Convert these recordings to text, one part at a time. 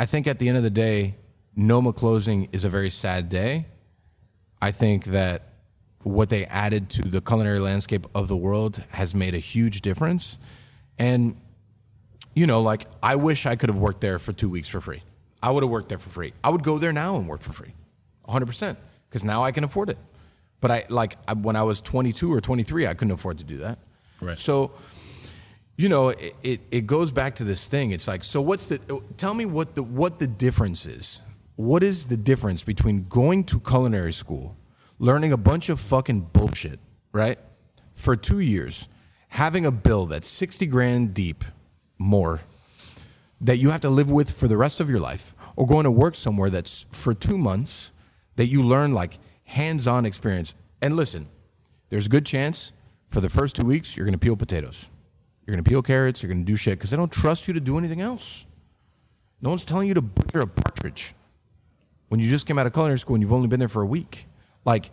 I think at the end of the day, Noma closing is a very sad day. I think that what they added to the culinary landscape of the world has made a huge difference. And, you know, like, I wish I could have worked there for two weeks for free. I would have worked there for free. I would go there now and work for free, 100%, because now I can afford it. But I, like, I, when I was 22 or 23, I couldn't afford to do that. Right. So, you know, it, it, it goes back to this thing. It's like, so what's the, tell me what the, what the difference is. What is the difference between going to culinary school, learning a bunch of fucking bullshit, right? For two years, having a bill that's 60 grand deep more that you have to live with for the rest of your life, or going to work somewhere that's for two months that you learn like hands on experience. And listen, there's a good chance for the first two weeks you're going to peel potatoes, you're going to peel carrots, you're going to do shit because they don't trust you to do anything else. No one's telling you to butcher a partridge when you just came out of culinary school and you've only been there for a week. Like,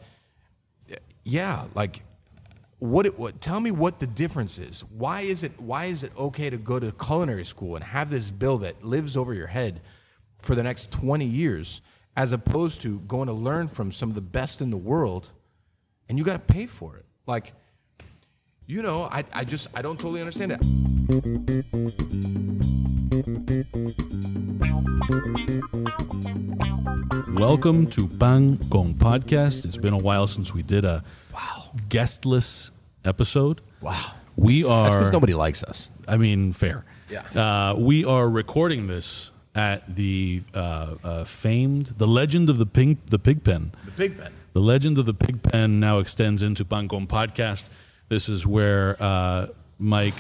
yeah, like what it what tell me what the difference is. Why is it why is it okay to go to culinary school and have this bill that lives over your head for the next 20 years as opposed to going to learn from some of the best in the world and you got to pay for it. Like you know, I, I just I don't totally understand it. Welcome to Pan Con Podcast. It's been a while since we did a Wow. guestless episode. Wow. We That's are. because nobody likes us. I mean, fair. Yeah. Uh, we are recording this at the uh, uh, famed, the legend of the pig, the pig pen. The pig pen. The legend of the pig pen now extends into Pancon podcast. This is where uh, Mike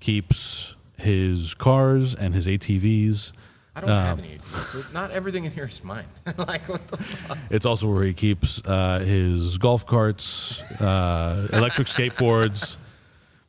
keeps his cars and his ATVs. I don't have any. ATVs. Not everything in here is mine. like what the fuck? It's also where he keeps uh, his golf carts, uh, electric skateboards,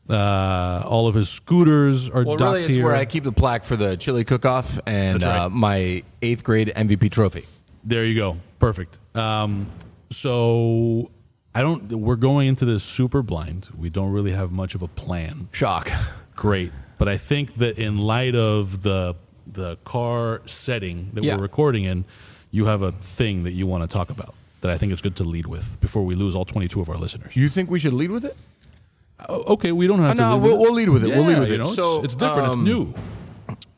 uh, all of his scooters are Well, docked really, it's here. where I keep the plaque for the chili cook-off and right. uh, my eighth grade MVP trophy. There you go. Perfect. Um, so I don't. We're going into this super blind. We don't really have much of a plan. Shock. Great, but I think that in light of the the car setting that Yeah. we're recording in, you have a thing that you want to talk about that I think is good to lead with before we lose all twenty two of our listeners. You think we should lead with it? O- Okay, we don't have to. no, lead we'll- with we'll lead with it. We'll lead with you it. know, it's- So, it's, different. um, it's new.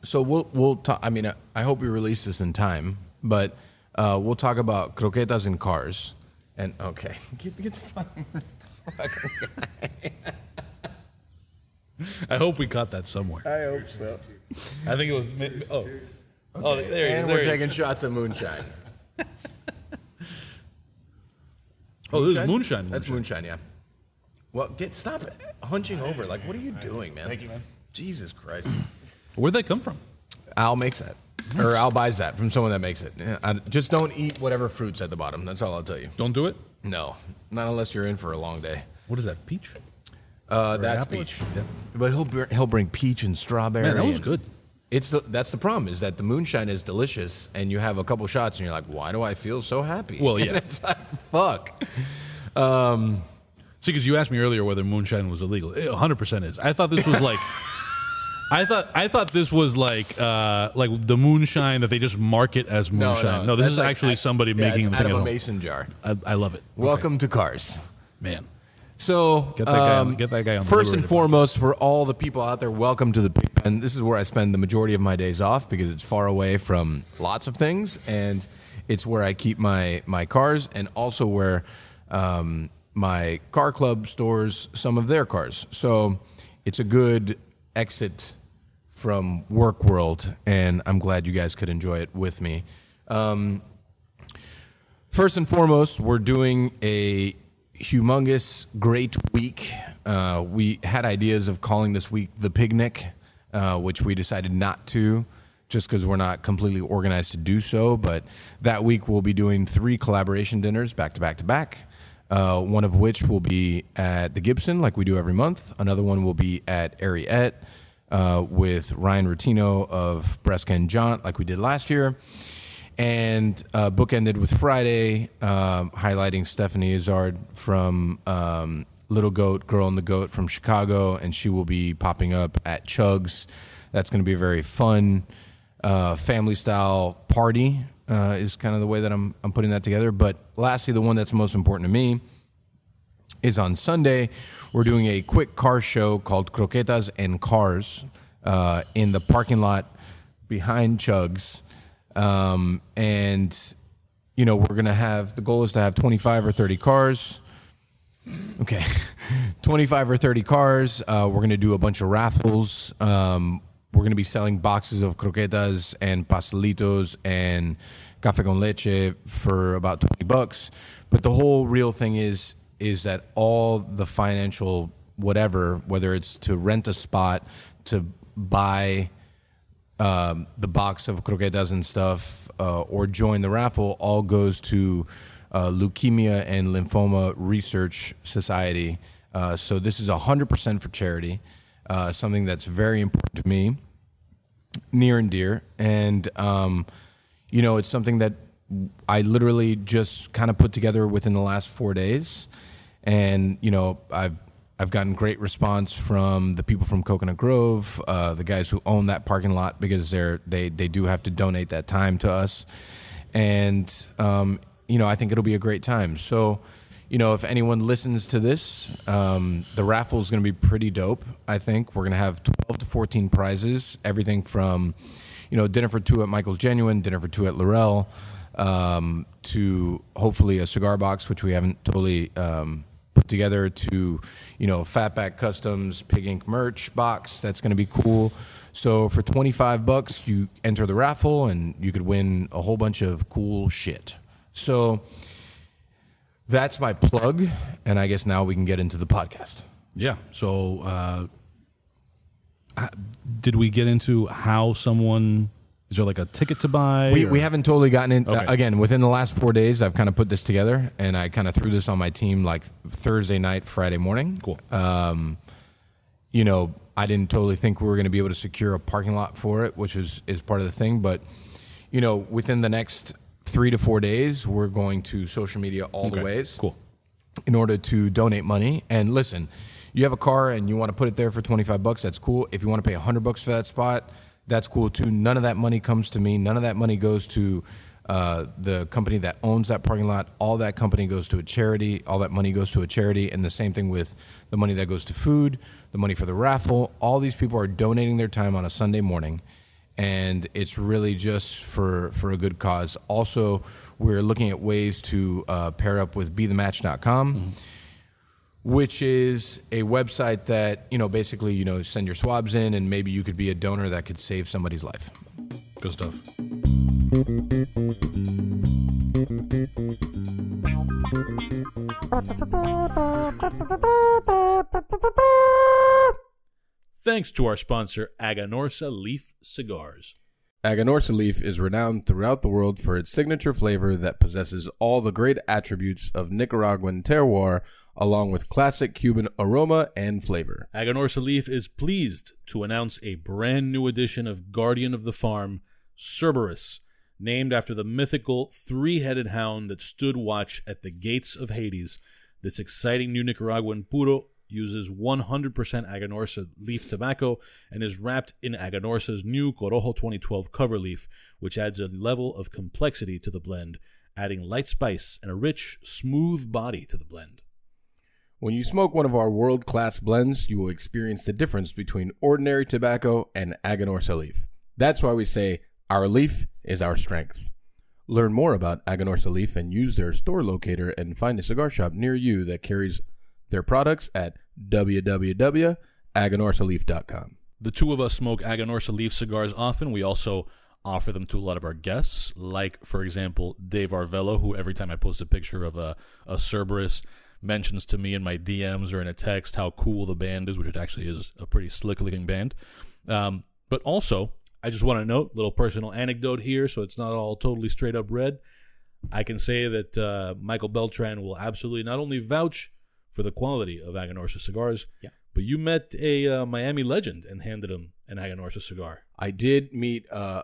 So we'll we'll talk. I mean, I- I hope we release this in time, but uh, we'll talk about croquetas in cars. And okay, get get the fucking. I hope we caught that somewhere. I hope so. I think it was. mi- Oh, oh, there, he is, And there we're he is. taking shots of moonshine. Oh, this is moonshine. That's moonshine. Yeah. Well, get stop it, hunching over. Like, what are you doing, man? Thank you, man. Jesus Christ. Where'd they come from? Al makes that. Or I'll buys that from someone that makes it. Yeah, I, just don't eat whatever fruit's at the bottom. That's all I'll tell you. Don't do it. No, not unless you're in for a long day. What is that? Peach. Uh, that's apple? peach. Yeah. But he'll br- he'll bring peach and strawberry. Man, that was and- good. It's the, that's the problem is that the moonshine is delicious, and you have a couple shots, and you're like, why do I feel so happy? Well, yeah. And it's like, fuck. See, because you asked me earlier whether moonshine was illegal. It 100% is. I thought this was like. I thought I thought this was like uh, like the moonshine that they just market as moonshine. No, this that's is like- actually somebody yeah, making it's the out thing of at a home. mason jar. I, I love it. Welcome to Cars. Man. So, Get that guy on- um, get that guy on the First and foremost, for all the people out there, welcome to the Big Pen. This is where I spend the majority of my days off because it's far away from lots of things, and it's where I keep my my cars, and also where um, my car club stores some of their cars. So, it's a good exit from work world, and I'm glad you guys could enjoy it with me. Um, First and foremost, we're doing a humongous, great week. Uh, we had ideas of calling this week the Picnic, uh, which we decided not to, just because we're not completely organized to do so. But that week, we'll be doing three collaboration dinners back to back to back. Uh, one of which will be at the Gibson, like we do every month. Another one will be at Ariete uh, with Ryan Ratino of Bresca and Jaunt, like we did last year and uh, bookended with Friday, um, highlighting Stephanie Izard from um, Little Goat, Girl and the Goat from Chicago, and she will be popping up at Chugs. That's going to be a very fun uh, family style party uh, is kind of the way that I'm I'm putting that together. But lastly, the one that's most important to me is on Sunday. We're doing a quick car show called Croquetas and Cars uh, in the parking lot behind Chugs. Um, and, you know, we're going to have the goal is to have 25 or 30 cars. Okay. 25 or 30 cars. Uh, we're going to do a bunch of raffles. Um, we're going to be selling boxes of croquetas and pastelitos and café con leche for about 20 bucks. But the whole real thing is is that all the financial whatever, whether it's to rent a spot, to buy um, the box of croquetas and stuff, uh, or join the raffle, all goes to uh, Leukemia and Lymphoma Research Society. Uh, so this is 100% for charity, uh, something that's very important to me, near and dear. And, um, you know, it's something that I literally just kind of put together within the last four days. And, you know, I've I've gotten great response from the people from Coconut Grove, uh, the guys who own that parking lot because they're they they do have to donate that time to us, and um, you know I think it'll be a great time. So, you know if anyone listens to this, um, the raffle is going to be pretty dope. I think we're going to have twelve to fourteen prizes, everything from you know dinner for two at Michael's Genuine, dinner for two at Laurel, um, to hopefully a cigar box, which we haven't totally. Um, put together to, you know, Fatback Customs Pig Ink merch box. That's going to be cool. So for 25 bucks, you enter the raffle and you could win a whole bunch of cool shit. So that's my plug. And I guess now we can get into the podcast. Yeah. So, uh, did we get into how someone is there like a ticket to buy? We, or- we haven't totally gotten in. Okay. Uh, again, within the last four days, I've kind of put this together and I kind of threw this on my team like Thursday night, Friday morning. Cool. um, you know, I didn't totally think we were going to be able to secure a parking lot for it, which is is part of the thing. But you know, within the next three to four days, we're going to social media all Okay. the ways Cool. in order to donate money. And listen, you have a car and you want to put it there for 25 bucks, that's cool. If you want to pay 100 bucks for that spot, that's cool too. None of that money comes to me. None of that money goes to uh, the company that owns that parking lot. All that company goes to a charity. All that money goes to a charity. And the same thing with the money that goes to food, the money for the raffle. All these people are donating their time on a Sunday morning and it's really just for for a good cause. Also, we're looking at ways to uh, pair up with BeTheMatch.com, which is a website that you know basically you know send your swabs in, and maybe you could be a donor that could save somebody's life. Good stuff. Thanks to our sponsor, Aganorsa Leaf Cigars. Aganorsa leaf is renowned throughout the world for its signature flavor that possesses all the great attributes of Nicaraguan terroir, along with classic Cuban aroma and flavor. Aganorsa Leaf is pleased to announce a brand new edition of Guardian of the Farm, Cerberus, named after the mythical three headed hound that stood watch at the gates of Hades. This exciting new Nicaraguan puro uses 100% Aganorsa leaf tobacco and is wrapped in Aganorsa's new Corojo 2012 cover leaf, which adds a level of complexity to the blend, adding light spice and a rich, smooth body to the blend. When you smoke one of our world class blends, you will experience the difference between ordinary tobacco and Aganorsa leaf. That's why we say our leaf is our strength. Learn more about Aganorsa leaf and use their store locator and find a cigar shop near you that carries their products at www.aganorsaleaf.com. The two of us smoke Aganorsa leaf cigars often. We also offer them to a lot of our guests, like, for example, Dave Arvello, who every time I post a picture of a, a Cerberus mentions to me in my DMs or in a text how cool the band is, which it actually is a pretty slick looking band. Um, but also, I just want to note, little personal anecdote here, so it's not all totally straight up red. I can say that uh, Michael Beltran will absolutely not only vouch for the quality of Aganorsa cigars, Yeah. but you met a uh, Miami legend and handed him an Aganorsa cigar. I did meet uh,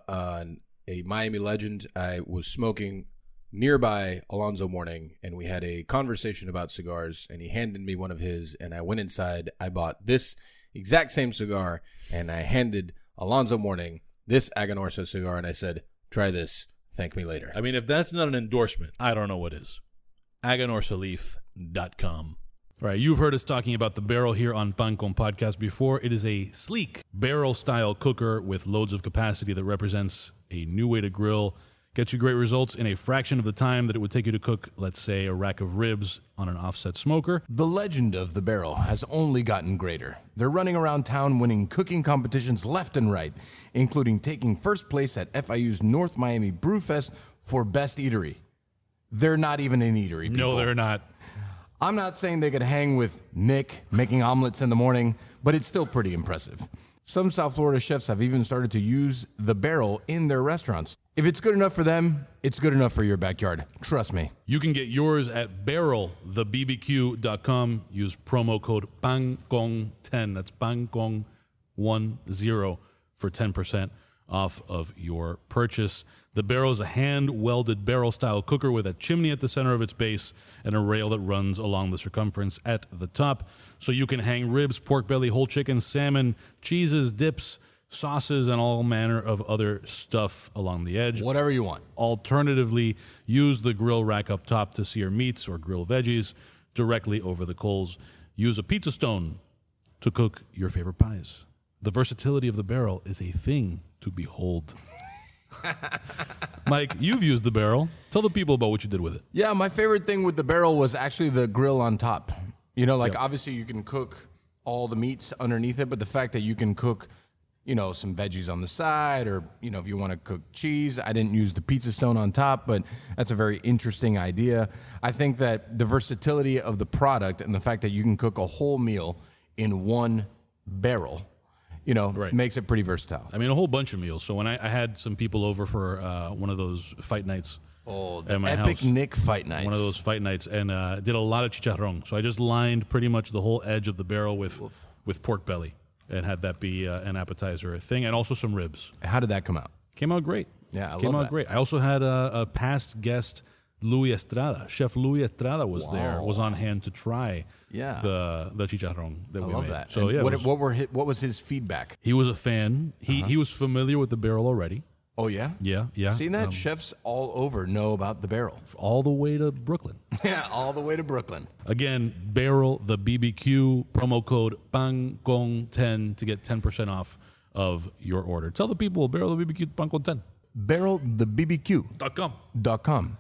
a Miami legend. I was smoking nearby Alonzo Mourning, and we had a conversation about cigars. And he handed me one of his, and I went inside. I bought this exact same cigar, and I handed Alonzo Mourning this Aganorsa cigar, and I said, "Try this. Thank me later." I mean, if that's not an endorsement, I don't know what is. AganorsaLeaf.com. All right, you've heard us talking about the barrel here on Pancon Podcast before. It is a sleek barrel style cooker with loads of capacity that represents a new way to grill. Gets you great results in a fraction of the time that it would take you to cook, let's say, a rack of ribs on an offset smoker. The legend of the barrel has only gotten greater. They're running around town winning cooking competitions left and right, including taking first place at FIU's North Miami Brewfest for Best Eatery. They're not even an eatery. People. No, they're not. I'm not saying they could hang with Nick making omelets in the morning, but it's still pretty impressive. Some South Florida chefs have even started to use the barrel in their restaurants. If it's good enough for them, it's good enough for your backyard. Trust me. You can get yours at barrelthebbq.com. Use promo code PANCON10. That's PANCON10 for 10% off of your purchase. The barrel is a hand welded barrel style cooker with a chimney at the center of its base and a rail that runs along the circumference at the top. So you can hang ribs, pork belly, whole chicken, salmon, cheeses, dips, sauces, and all manner of other stuff along the edge. Whatever you want. Alternatively, use the grill rack up top to sear meats or grill veggies directly over the coals. Use a pizza stone to cook your favorite pies. The versatility of the barrel is a thing to behold. Mike, you've used the barrel. Tell the people about what you did with it. Yeah, my favorite thing with the barrel was actually the grill on top. You know, like obviously you can cook all the meats underneath it, but the fact that you can cook, you know, some veggies on the side or, you know, if you want to cook cheese, I didn't use the pizza stone on top, but that's a very interesting idea. I think that the versatility of the product and the fact that you can cook a whole meal in one barrel, you know, Right. makes it pretty versatile. I mean, a whole bunch of meals. So when I, I had some people over for uh, one of those fight nights Oh, my Epic house, Nick fight nights. one of those fight nights, and uh, did a lot of chicharrón. So I just lined pretty much the whole edge of the barrel with with pork belly, and had that be uh, an appetizer thing, and also some ribs. How did that come out? Came out great. Yeah, I came out that. great. I also had a, a past guest, Louis Estrada. Chef Louis Estrada was there, was on hand to try Yeah. the the chicharrón that I we love made. that. So And yeah, what, was- what were his, what was his feedback? he was a fan. He he was familiar with the barrel already. Oh yeah, Yeah, yeah. Seen that Um, chefs all over know about the barrel. all the way to Brooklyn. yeah, all the way to Brooklyn. Again, Barrel the BBQ promo code PANCON10 to get 10% off of your order. Tell the people Barrel the BBQ PANCON10.com. BarrelTheBBQ.com.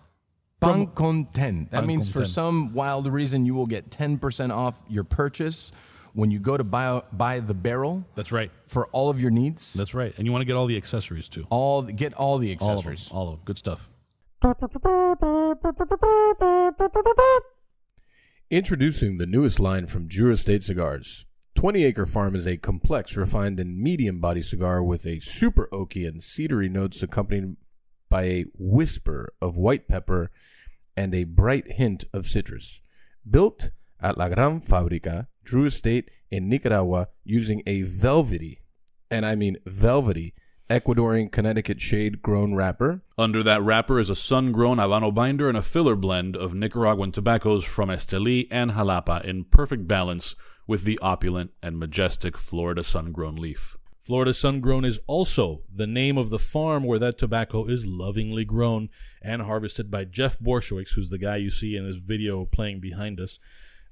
Pancon10. That means for Pancon10. some wild reason you will get 10% off your purchase when you go to buy buy the barrel That's right. for all of your needs. That's right. And you want to get all the accessories too. all get all the All of them. accessories. All of them. Good stuff. Introducing the newest line from Drew Estate Cigars. 20 Acre Farm is a complex, refined, and medium body cigar with a super oaky and cedary notes accompanied by a whisper of white pepper and a bright hint of citrus. Built at La Gran Fabrica, Drew Estate in Nicaragua using a velvety, and I mean velvety, Ecuadorian Connecticut shade grown wrapper Under that wrapper is a sun grown Habano binder and a filler blend of Nicaraguan tobaccos from Esteli and Jalapa in perfect balance with the opulent and majestic Florida sun grown leaf. Florida sun grown is also the name of the farm where that tobacco is lovingly grown and harvested by Jeff Borysiewicz, who's the guy you see in this video playing behind us,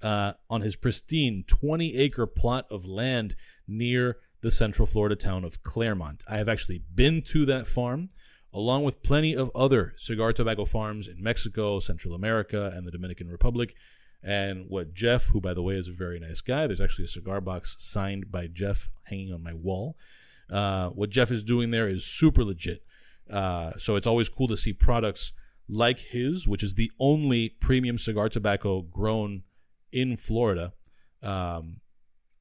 uh, on his pristine 20 acre plot of land near the central Florida town of Clermont. I have actually been to that farm along with plenty of other cigar tobacco farms in Mexico, Central America, and the Dominican Republic. And what Jeff, who by the way is a very nice guy, there's actually a cigar box signed by Jeff hanging on my wall. Uh, what Jeff is doing there is super legit. Uh, so it's always cool to see products like his, which is the only premium cigar tobacco grown in Florida, um,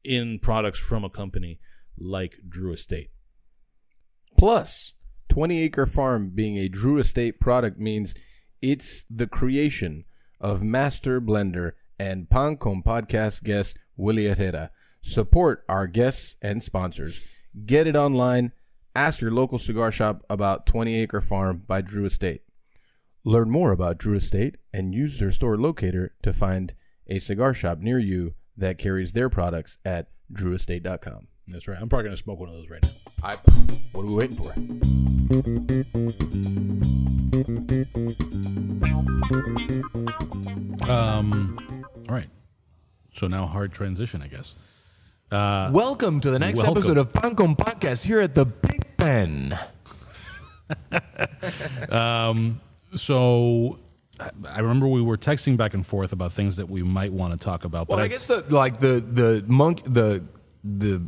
in products from a company like Drew Estate. Plus, 20 Acre Farm being a Drew Estate product means it's the creation of master blender and Pan Con podcast guest Willie Herrera. Support our guests and sponsors. Get it online. Ask your local cigar shop about 20 Acre Farm by Drew Estate. Learn more about Drew Estate and use their store locator to find a cigar shop near you that carries their products at drewestate.com. That's right. I'm probably gonna smoke one of those right now. I, what are we waiting for? Um, all right. So now hard transition, I guess. Uh, Welcome to the next welcome. episode of Pan Con Podcast here at the Big Ben. um. so I- I remember we were texting back and forth about things that we might want to talk about. Well, but I guess the like the the monk the the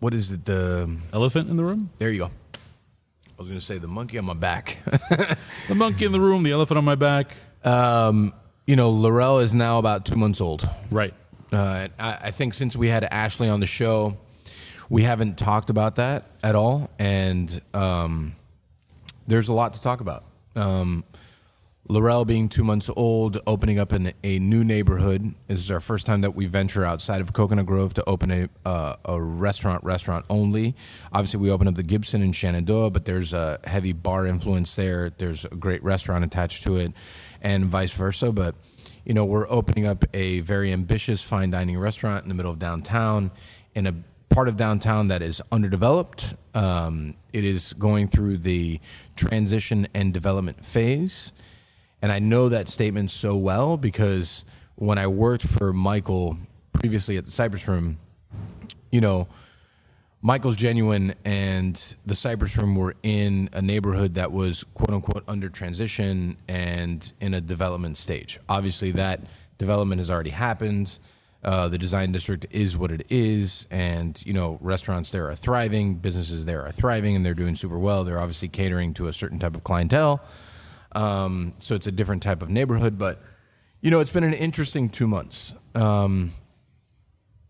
what is it the elephant in the room, there you go. I was going to say the monkey on my back. the monkey in the room, the elephant on my back. um, you know, Laurel is now about two months old. Right. Uh, I, I think since we had Ashley on the show, we haven't talked about that at all, and um, there's a lot to talk about. Um, Laurel being two months old, opening up in a new neighborhood. This is our first time that we venture outside of Coconut Grove to open a uh, a restaurant, restaurant only. Obviously, we opened up the Gibson in Shenandoah, but there's a heavy bar influence there. There's a great restaurant attached to it, and vice versa. But you know, we're opening up a very ambitious fine dining restaurant in the middle of downtown, in a part of downtown that is underdeveloped. Um, it is going through the transition and development phase. And I know that statement so well because when I worked for Michael previously at the Cypress Room, you know, Michael's genuine and the Cypress Room were in a neighborhood that was quote unquote under transition and in a development stage. Obviously, that development has already happened. Uh, the design district is what it is, and you know restaurants there are thriving, businesses there are thriving, and they're doing super well. They're obviously catering to a certain type of clientele, um, so it's a different type of neighborhood. But you know, it's been an interesting two months. Um,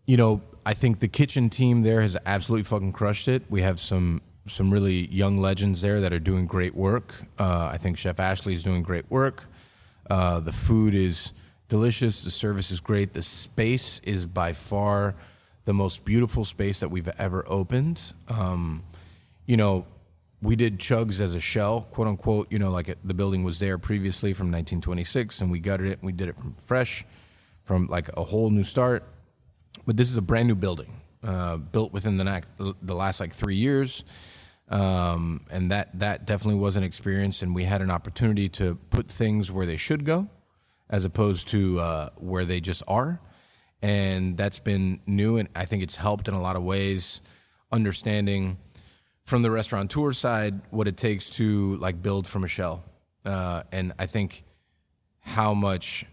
you know, I think the kitchen team there has absolutely fucking crushed it. We have some some really young legends there that are doing great work. Uh, I think Chef Ashley is doing great work. Uh, the food is delicious. The service is great. The space is by far the most beautiful space that we've ever opened. Um, you know, we did Chugs as a shell, quote unquote. You know, like it, the building was there previously from 1926, and we gutted it. and We did it from fresh, from like a whole new start. But this is a brand new building, uh, built within the, next, the last like three years, um, and that that definitely was an experience. And we had an opportunity to put things where they should go, as opposed to uh, where they just are. And that's been new, and I think it's helped in a lot of ways, understanding from the restaurateur side what it takes to like build from a shell uh, and i think how much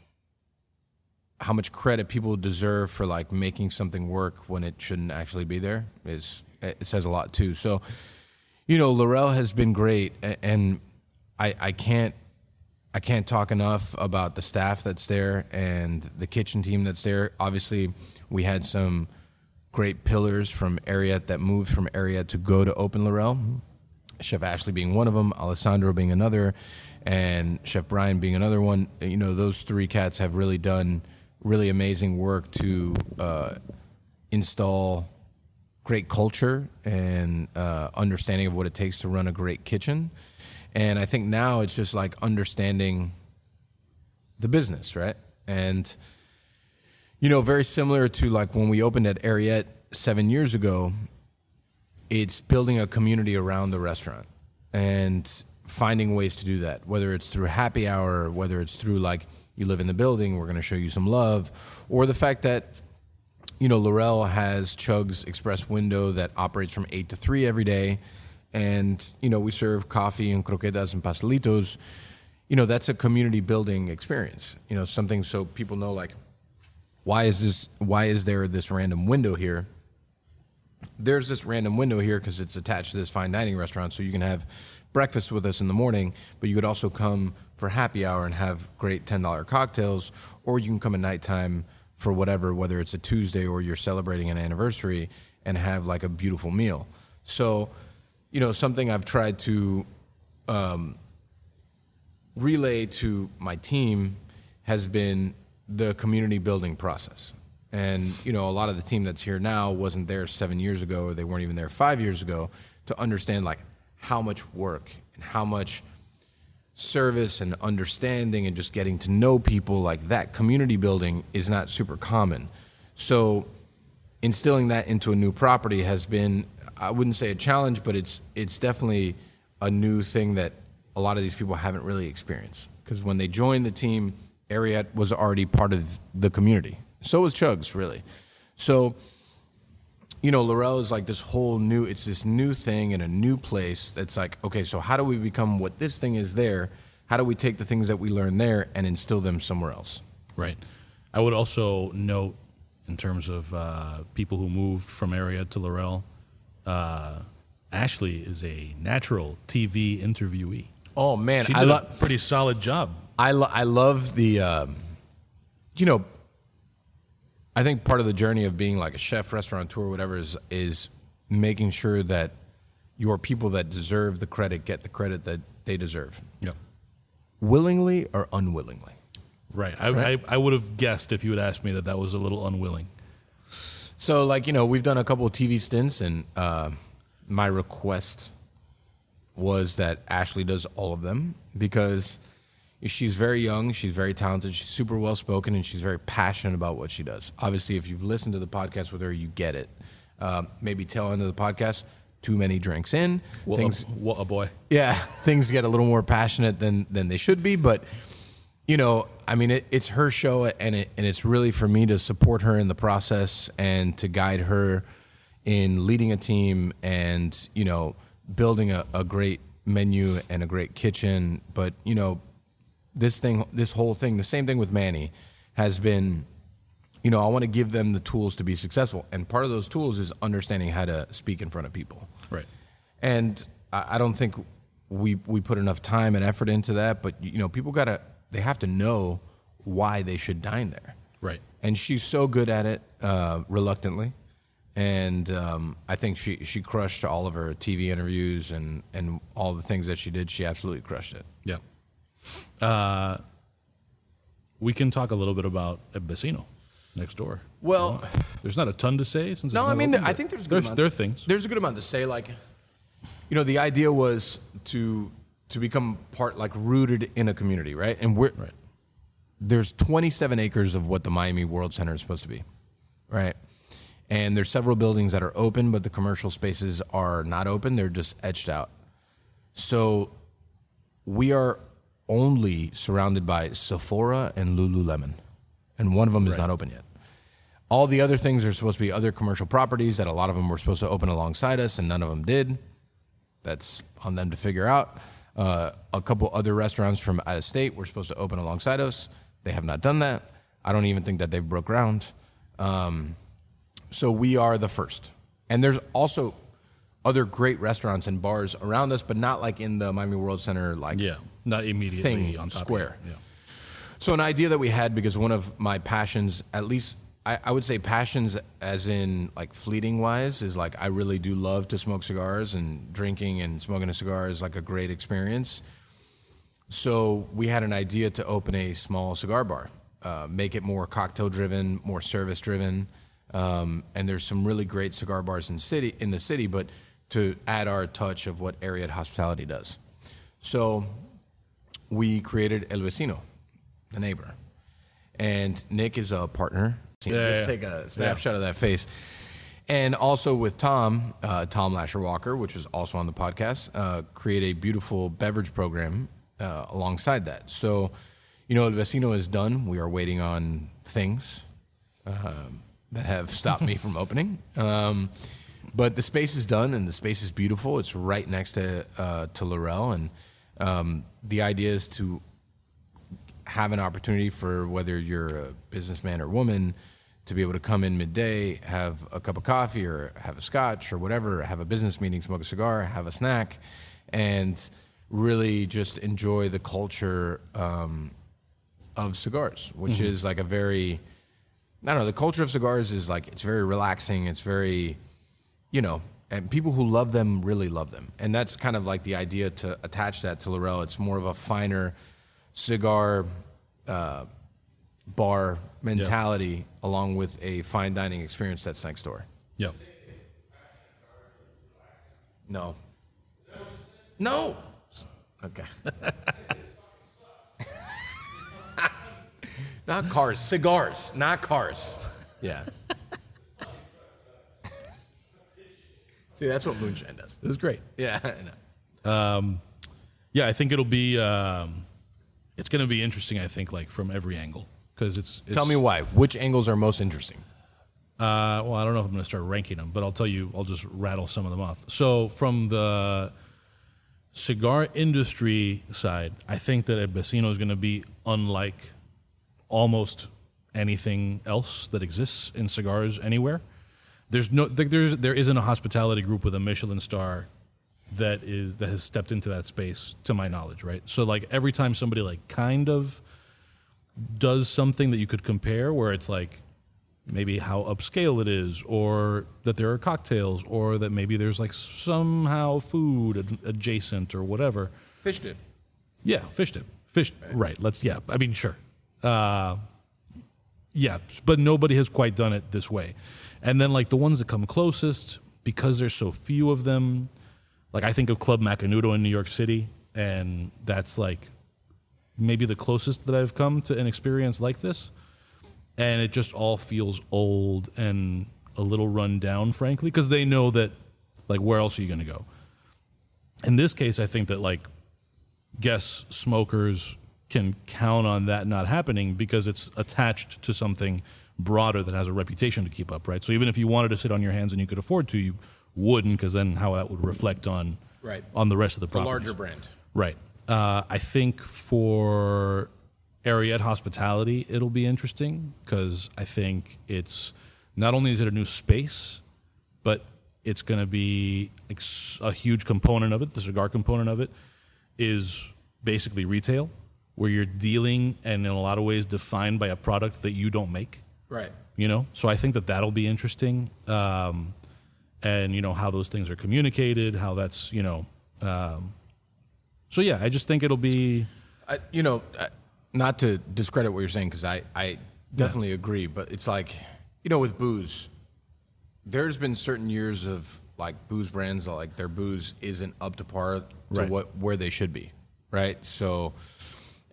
how much credit people deserve for like making something work when it shouldn't actually be there is it says a lot too. So you know laurel has been great and i i can't I can't talk enough about the staff that's there and the kitchen team that's there. Obviously, we had some great pillars from Ariete that moved from Ariete to go to Open Laurel. Chef Ashley being one of them, Alessandro being another, and Chef Brian being another one. You know, those three cats have really done really amazing work to uh, install great culture and uh, understanding of what it takes to run a great kitchen. And I think now it's just like understanding the business, right? And you know, very similar to like when we opened at Ariete seven years ago, it's building a community around the restaurant and finding ways to do that, whether it's through happy hour, whether it's through like you live in the building, we're going to show you some love, or the fact that you know, Laurel has Chug's Express window that operates from 8 to 3 every day. And, you know, we serve coffee and croquetas and pastelitos. You know, that's a community building experience. You know, something so people know, like, why is this, why is there this random window here? There's this random window here because it's attached to this fine dining restaurant. So you can have breakfast with us in the morning, but you could also come for happy hour and have great $10 cocktails, or you can come at nighttime for whatever, whether it's a Tuesday or you're celebrating an anniversary and have like a beautiful meal. So, you know, something I've tried to um, relay to my team has been the community building process. And, you know, a lot of the team that's here now wasn't there seven years ago or they weren't even there five years ago to understand like how much work and how much service and understanding and just getting to know people like that community building is not super common so instilling that into a new property has been I wouldn't say a challenge, but it's it's definitely a new thing that a lot of these people haven't really experienced. Because when they joined the team, Ariete was already part of the community. So was Chugs, really. So, you know, Laurel is like this whole new, it's this new thing in a new place that's like, okay, so how do we become what this thing is there? How do we take the things that we learn there and instill them somewhere else? Right. I would also note, in terms of uh, people who moved from Ariete to Laurel, uh, Ashley is a natural TV interviewee. Oh man, She I did a pretty solid job. I lo- I love the um, you know I think part of the journey of being like a chef, restaurateur, whatever is is making sure that your people that deserve the credit get the credit that they deserve, Yeah. willingly or unwillingly. Right. I, I, I would have guessed if you had asked me that that was a little unwilling. So, like you know, we've done a couple of TV stints, and uh, my request was that Ashley does all of them because she's very young, she's very talented, she's super well spoken, and she's very passionate about what she does. Obviously, if you've listened to the podcast with her, you get it. Um, maybe tail end of the podcast, too many drinks in, What, things a, what a boy. yeah, things get a little more passionate than than they should be. But you know, I mean, it, it's her show, and it and it's really for me to support her in the process and to guide her in leading a team and you know building a, a great menu and a great kitchen. But you know, this thing, this whole thing, the same thing with Manny, has been you know, I want to give them the tools to be successful. And part of those tools is understanding how to speak in front of people. Right. And I, I don't think we we put enough time and effort into that. But you know, people gotta they have to know why they should dine there. Right. And she's so good at it, uh, reluctantly. And um, I think she she crushed all of her TV interviews and and all the things that she did. She absolutely crushed it. Yeah. Uh, we can talk a little bit about Vecino next door. Well, There's not a ton to say since No, I mean, open, I think there's a good there's, amount. there are things. There's a good amount to say. Like, you know, the idea was to to become part like rooted in a community, right? And we're Right. there's 27 acres of what the Miami World Center is supposed to be, right? And there's several buildings that are open, but the commercial spaces are not open. They're just etched out. So we are only surrounded by Sephora and Lululemon, and one of them is not open yet. All the other things are supposed to be other commercial properties that a lot of them were supposed to open alongside us, and none of them did. That's on them to figure out. Uh, a couple other restaurants from out of state were supposed to open alongside us. They have not done that. I don't even think that they've broke ground. Um, so we are the first. And there's also other great restaurants and bars around us, but not like in the Miami World Center, like yeah. Not immediately Thing, on square. Yeah. so an idea that we had because one of my passions, at least I, I would say passions as in like fleeting wise, is like I really do love to smoke cigars and drinking and smoking a cigar is like a great experience. So we had an idea to open a small cigar bar, uh, make it more cocktail driven, more service driven. Um, and there's some really great cigar bars in city in the city, but to add our touch of what Ariete Hospitality does. So we created El Vecino, the neighbor, and Nick is a partner. Yeah, Just yeah. take a snapshot of that face. And also with Tom, uh, Tom Lasher Walker, which was also on the podcast, uh, create a beautiful beverage program uh, alongside that. So, you know, El Vecino is done. We are waiting on things um, that have stopped me from opening. Um, but the space is done and the space is beautiful. It's right next to uh, to Laurel, and um, the idea is to have an opportunity for whether you're a businessman or woman to be able to come in midday, have a cup of coffee or have a scotch or whatever, have a business meeting, smoke a cigar, have a snack, and really just enjoy the culture um, of cigars, which is like a very I don't know. The culture of cigars is like it's very relaxing. It's very, you know, and people who love them really love them, and that's kind of like the idea to attach that to Laurel. It's more of a finer cigar uh, bar mentality, along with a fine dining experience that's next door. Yeah. No. No. Okay. not cars, cigars, not cars. Yeah. See, that's what moonshine does. It was great. Yeah, I know. Yeah, I think it'll be. Um, it's going to be interesting. I think like from every angle because it's, it's. Tell me why. Which angles are most interesting? Uh, well, I don't know if I'm going to start ranking them, but I'll tell you. I'll just rattle some of them off. So from the cigar industry side, I think that Vecino is going to be unlike almost anything else that exists in cigars anywhere. There's no there's there isn't a hospitality group with a Michelin star that is that has stepped into that space to my knowledge, right? So like every time somebody like kind of does something that you could compare where it's like maybe how upscale it is or that there are cocktails or that maybe there's like somehow food ad- adjacent or whatever. Fish dip. Yeah, fish dip. Fish right, let's yeah, I mean sure. Uh yeah, but nobody has quite done it this way. And then like the ones that come closest because there's so few of them, like I think of Club Macanudo in New York City and that's like maybe the closest that I've come to an experience like this. And it just all feels old and a little run down, frankly, because they know that, like, where else are you going to go? In this case, I think that, like, guests, smokers can count on that not happening because it's attached to something broader that has a reputation to keep up, right? So even if you wanted to sit on your hands and you could afford to, you wouldn't because then how that would reflect on Right. on the rest of the properties. larger brand. Right. Uh, I think for Ariete Hospitality, it'll be interesting because I think it's not only is it a new space, but it's going to be a huge component of it. The cigar component of it is basically retail, where you're dealing and in a lot of ways defined by a product that you don't make Right. you know so i think that that'll be interesting um, and you know how those things are communicated how that's you know um, so yeah i just think it'll be I, you know, not to discredit what you're saying because I, I definitely agree, but it's like, you know, with booze, there's been certain years of like booze brands that like their booze isn't up to par to Right. what where they should be, right? So,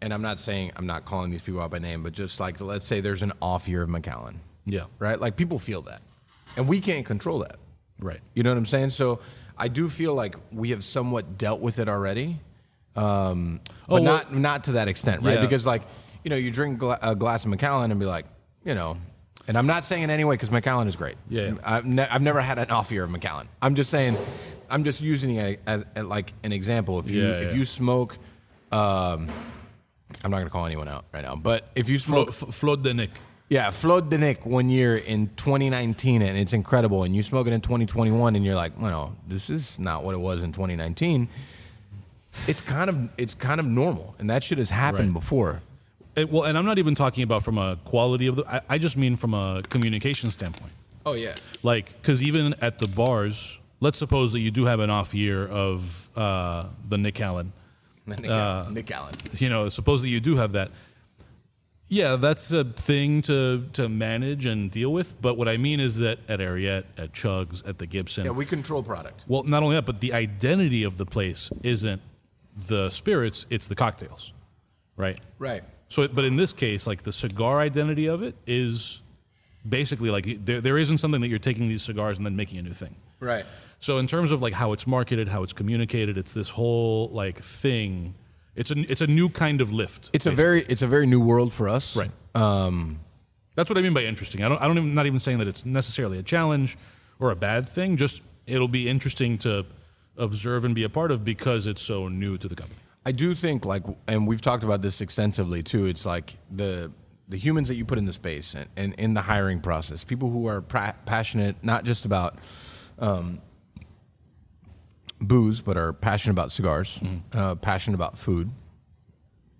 and I'm not saying I'm not calling these people out by name, but just like let's say there's an off year of Macallan, yeah right? Like people feel that, and we can't control that. Right You know what I'm saying? So I do feel like we have somewhat dealt with it already, um, but Oh, well- not not to that extent, right? Yeah. Because like you know, you drink gla- a glass of Macallan and be like, you know, and I'm not saying in any way because Macallan is great. Yeah. I've, ne- I've never had an off year of Macallan. I'm just saying, I'm just using it as, as like an example. If you Yeah, if yeah. you smoke, um, I'm not gonna call anyone out right now, but if you Flo, smoke F- Flo de Nick. Yeah, Flot de Nick one year in 2019, and it's incredible. And you smoke it in 2021, and you're like, well, this is not what it was in 2019. It's kind of it's kind of normal, and that shit has happened Right. before. Eh, well and i'm not even talking about from a quality of the i, I just mean from a communication standpoint Oh yeah, like because even at the bars let's suppose that you do have an off year of uh, the nick allen Nick, Uh, Allen. Nick Allen. you know, suppose that you do have that. Yeah, that's a thing to to manage and deal with. But what I mean is that at Ariete, at Chugs, at the Gibson, Yeah, we control product. well, not only that, but the identity of the place isn't the spirits; it's the cocktails, right? Right. So, but in this case, like the cigar identity of it is basically like there, there isn't something that you're taking these cigars and then making a new thing. Right. So in terms of like how it's marketed, how it's communicated, it's this whole like thing. It's a it's a new kind of lift. It's a very it's a very new world for us. Right. Um, That's what I mean by interesting. I don't I don't even not even saying that it's necessarily a challenge or a bad thing. Just it'll be interesting to observe and be a part of because it's so new to the company. I do think like, and we've talked about this extensively too. It's like the the humans that you put in the space and, and in the hiring process, people who are pra- passionate not just about um, booze, but are passionate about cigars, uh, passionate about food,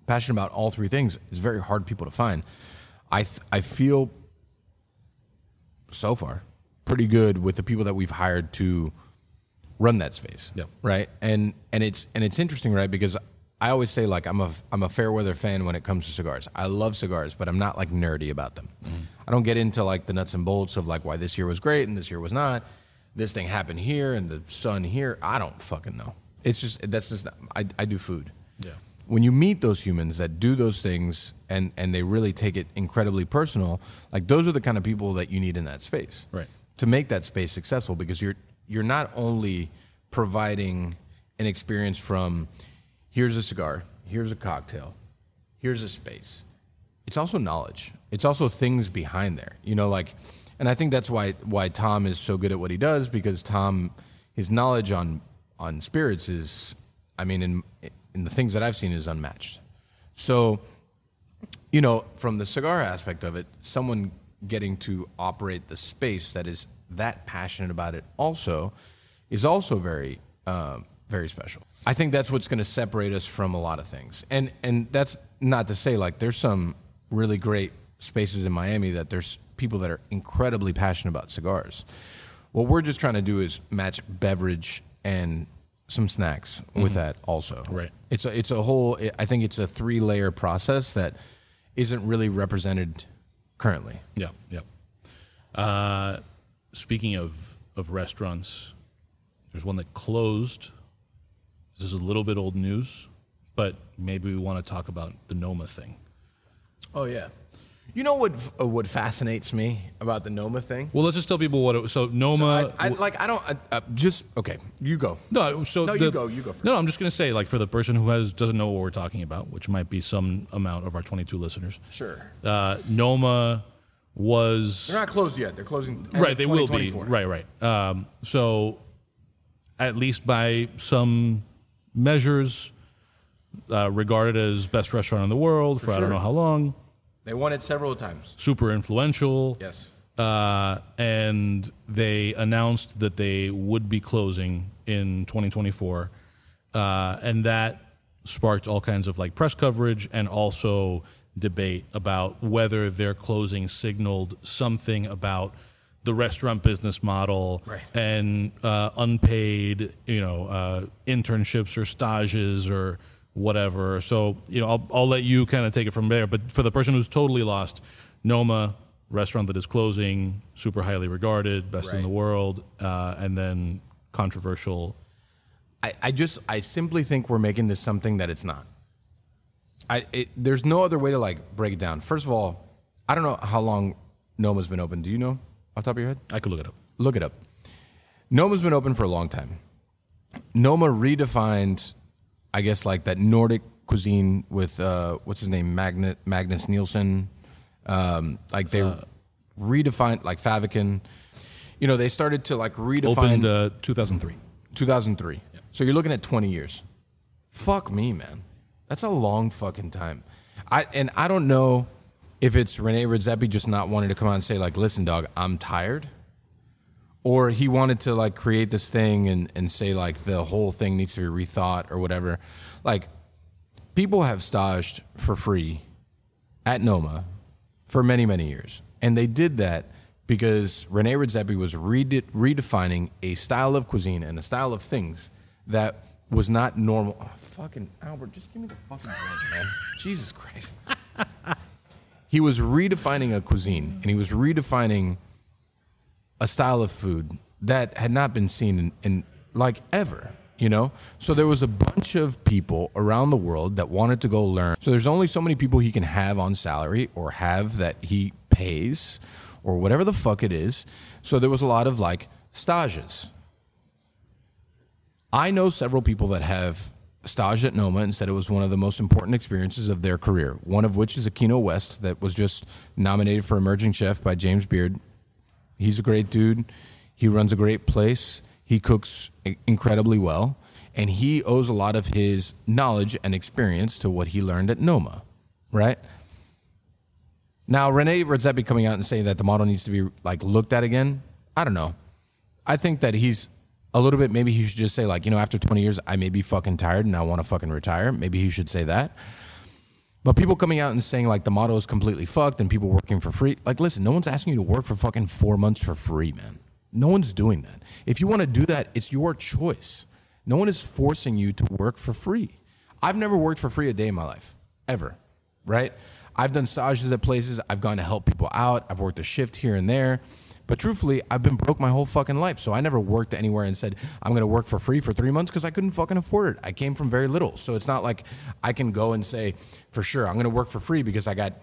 passionate about all three things. It's very hard people to find. I th- I feel so far pretty good with the people that we've hired to run that space. Yep. Right. And and it's and it's interesting, right? Because I always say like I'm a I'm a fair weather fan when it comes to cigars. I love cigars, but I'm not like nerdy about them. I don't get into like the nuts and bolts of like why this year was great and this year was not. This thing happened here and the sun here. I don't fucking know. It's just that's just I I do food. Yeah. When you meet those humans that do those things and and they really take it incredibly personal, like those are the kind of people that you need in that space Right. to make that space successful because you're you're not only providing an experience from here's a cigar, here's a cocktail, here's a space. It's also knowledge. It's also things behind there. You know, like, and I think that's why why Tom is so good at what he does because Tom, his knowledge on on spirits is, I mean, in in the things that I've seen is unmatched. So, you know, from the cigar aspect of it, someone getting to operate the space that is that passionate about it also is also very um, very special. I think that's what's going to separate us from a lot of things. And and that's not to say like there's some really great spaces in Miami that there's people that are incredibly passionate about cigars. What we're just trying to do is match beverage and some snacks with that also. Right. It's a it's a whole I think it's a three layer process that isn't really represented currently. Yeah, yeah. Uh, speaking of of restaurants, there's one that closed. This is a little bit old news, but maybe we want to talk about the Noma thing. Oh yeah. You know what uh, what fascinates me about the Noma thing? Well, let's just tell people what it was. So Noma, I, I, like I don't I, uh, just okay. You go. no, so No, the- you go, you go first. No, I'm just gonna say, like, for the person who has doesn't know what we're talking about, which might be some amount of our 22 listeners. Sure. Uh, Noma was They're not closed yet. They're closing. end right of they will be 2024. right right um, so at least by some measures uh, regarded as best restaurant in the world for, i don't know how long They won it several times. super influential Yes. uh, and they announced that they would be closing in 2024 uh, and that sparked all kinds of like press coverage and also debate about whether their closing signaled something about the restaurant business model Right. and uh, unpaid you know uh, internships or stages or whatever so you know I'll, I'll let you kind of take it from there but for the person who's totally lost noma restaurant that is closing super highly regarded best in the world uh, and then controversial I, I just I simply think we're making this something that it's not. I it, there's no other way to like break it down. First of all, I don't know how long Noma's been open. Do you know off the top of your head? i could look it up Look it up. Noma's been open for a long time. Noma redefined, I guess, like that Nordic cuisine with uh, what's his name, Magnet Magnus Nilsson. Um, like they redefined, like Faviken. You know, they started to like redefine opened uh, 2003 2003. So you're looking at 20 years. Fuck me, man. That's a long fucking time. I and I don't know if it's Rene Redzepi just not wanting to come out and say like, "Listen, dog, I'm tired," or he wanted to like create this thing and and say like the whole thing needs to be rethought or whatever. Like, people have staged for free at Noma for many, many years. And they did that because Rene Redzepi was rede- redefining a style of cuisine and a style of things that was not normal. Oh, fucking Albert, just give me the fucking drink, man. Jesus Christ. he was redefining a cuisine and he was redefining a style of food that had not been seen in, in like ever you know? So there was a bunch of people around the world that wanted to go learn. So there's only so many people he can have on salary or have that he pays or whatever the fuck it is. So there was a lot of like stages. I know several people that have staged at noma and said it was one of the most important experiences of their career one of which is aquino west that was just nominated for emerging chef by james beard He's a great dude. He runs a great place. He cooks incredibly well. And he owes a lot of his knowledge and experience to what he learned at Noma, right? Now, Rene Redzepi coming out and saying that the model needs to be like looked at again, I don't know. I think that he's a little bit, maybe he should just say, like, you know, after 20 years, I may be fucking tired and I want to fucking retire. Maybe he should say that. But people coming out and saying like the model is completely fucked and people working for free, like listen, no one's asking you to work for fucking four months for free, man. No one's doing that. If you want to do that, it's your choice. No one is forcing you to work for free. I've never worked for free a day in my life, ever. Right? I've done stages at places. I've gone to help people out. I've worked a shift here and there. But truthfully, I've been broke my whole fucking life. So I never worked anywhere and said, I'm going to work for free for three months because I couldn't fucking afford it. I came from very little. So it's not like I can go and say, for sure, I'm going to work for free because I got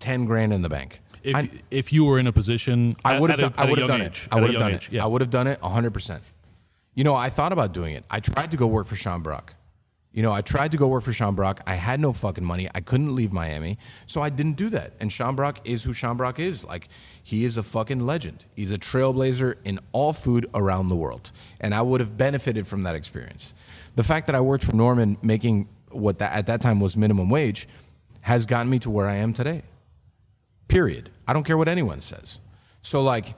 10 grand in the bank. if I, if you were in a position I would have done, I would have done it. I would have done it. yeah. I would have done it 100%. You know, I thought about doing it. I tried to go work for Sean Brock. You know, I tried to go work for Sean Brock. I had no fucking money. I couldn't leave Miami. So I didn't do that. And Sean Brock is who Sean Brock is. Like, he is a fucking legend. He's a trailblazer in all food around the world. And I would have benefited from that experience. The fact that I worked for Norman making what that, at that time was minimum wage has gotten me to where I am today. Period. I don't care what anyone says. So, like,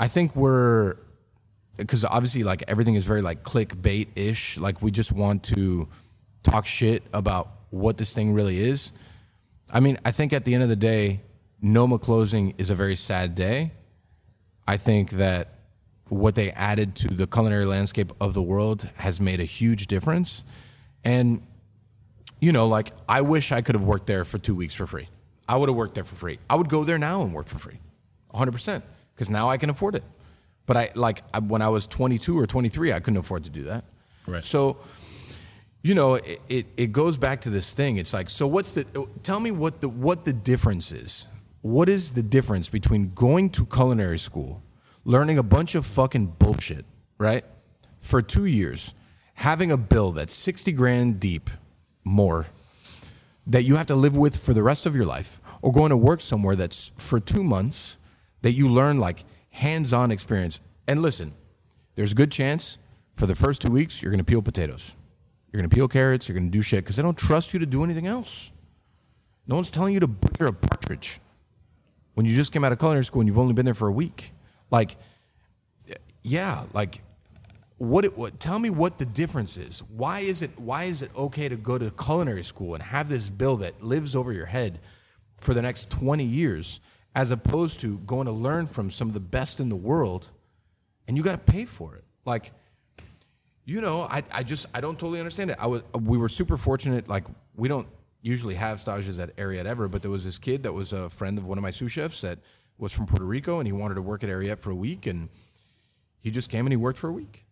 I think we're, because obviously, like, everything is very, like, clickbait ish. Like, we just want to talk shit about what this thing really is. I mean, I think at the end of the day, Noma closing is a very sad day. I think that what they added to the culinary landscape of the world has made a huge difference. And, you know, like, I wish I could have worked there for two weeks for free. I would have worked there for free. I would go there now and work for free, 100%, because now I can afford it. But I, like, I, when I was 22 or 23, I couldn't afford to do that. Right. So, you know, it, it, it goes back to this thing. It's like, so what's the, tell me what the, what the difference is. What is the difference between going to culinary school, learning a bunch of fucking bullshit, right? For two years, having a bill that's 60 grand deep more that you have to live with for the rest of your life, or going to work somewhere that's for two months that you learn like hands on experience. And listen, there's a good chance for the first two weeks you're going to peel potatoes. You're going to peel carrots. You're going to do shit because they don't trust you to do anything else. No one's telling you to butcher a partridge when you just came out of culinary school and you've only been there for a week. Like, yeah, like, what? It, what? Tell me what the difference is. Why is it? Why is it okay to go to culinary school and have this bill that lives over your head for the next twenty years, as opposed to going to learn from some of the best in the world, and you got to pay for it? Like, you know, I, I just I don't totally understand it. I was uh, we were super fortunate. Like we don't usually have stages at Ariete ever, but there was this kid that was a friend of one of my sous chefs that was from Puerto Rico, and he wanted to work at Ariete for a week, and he just came and he worked for a week,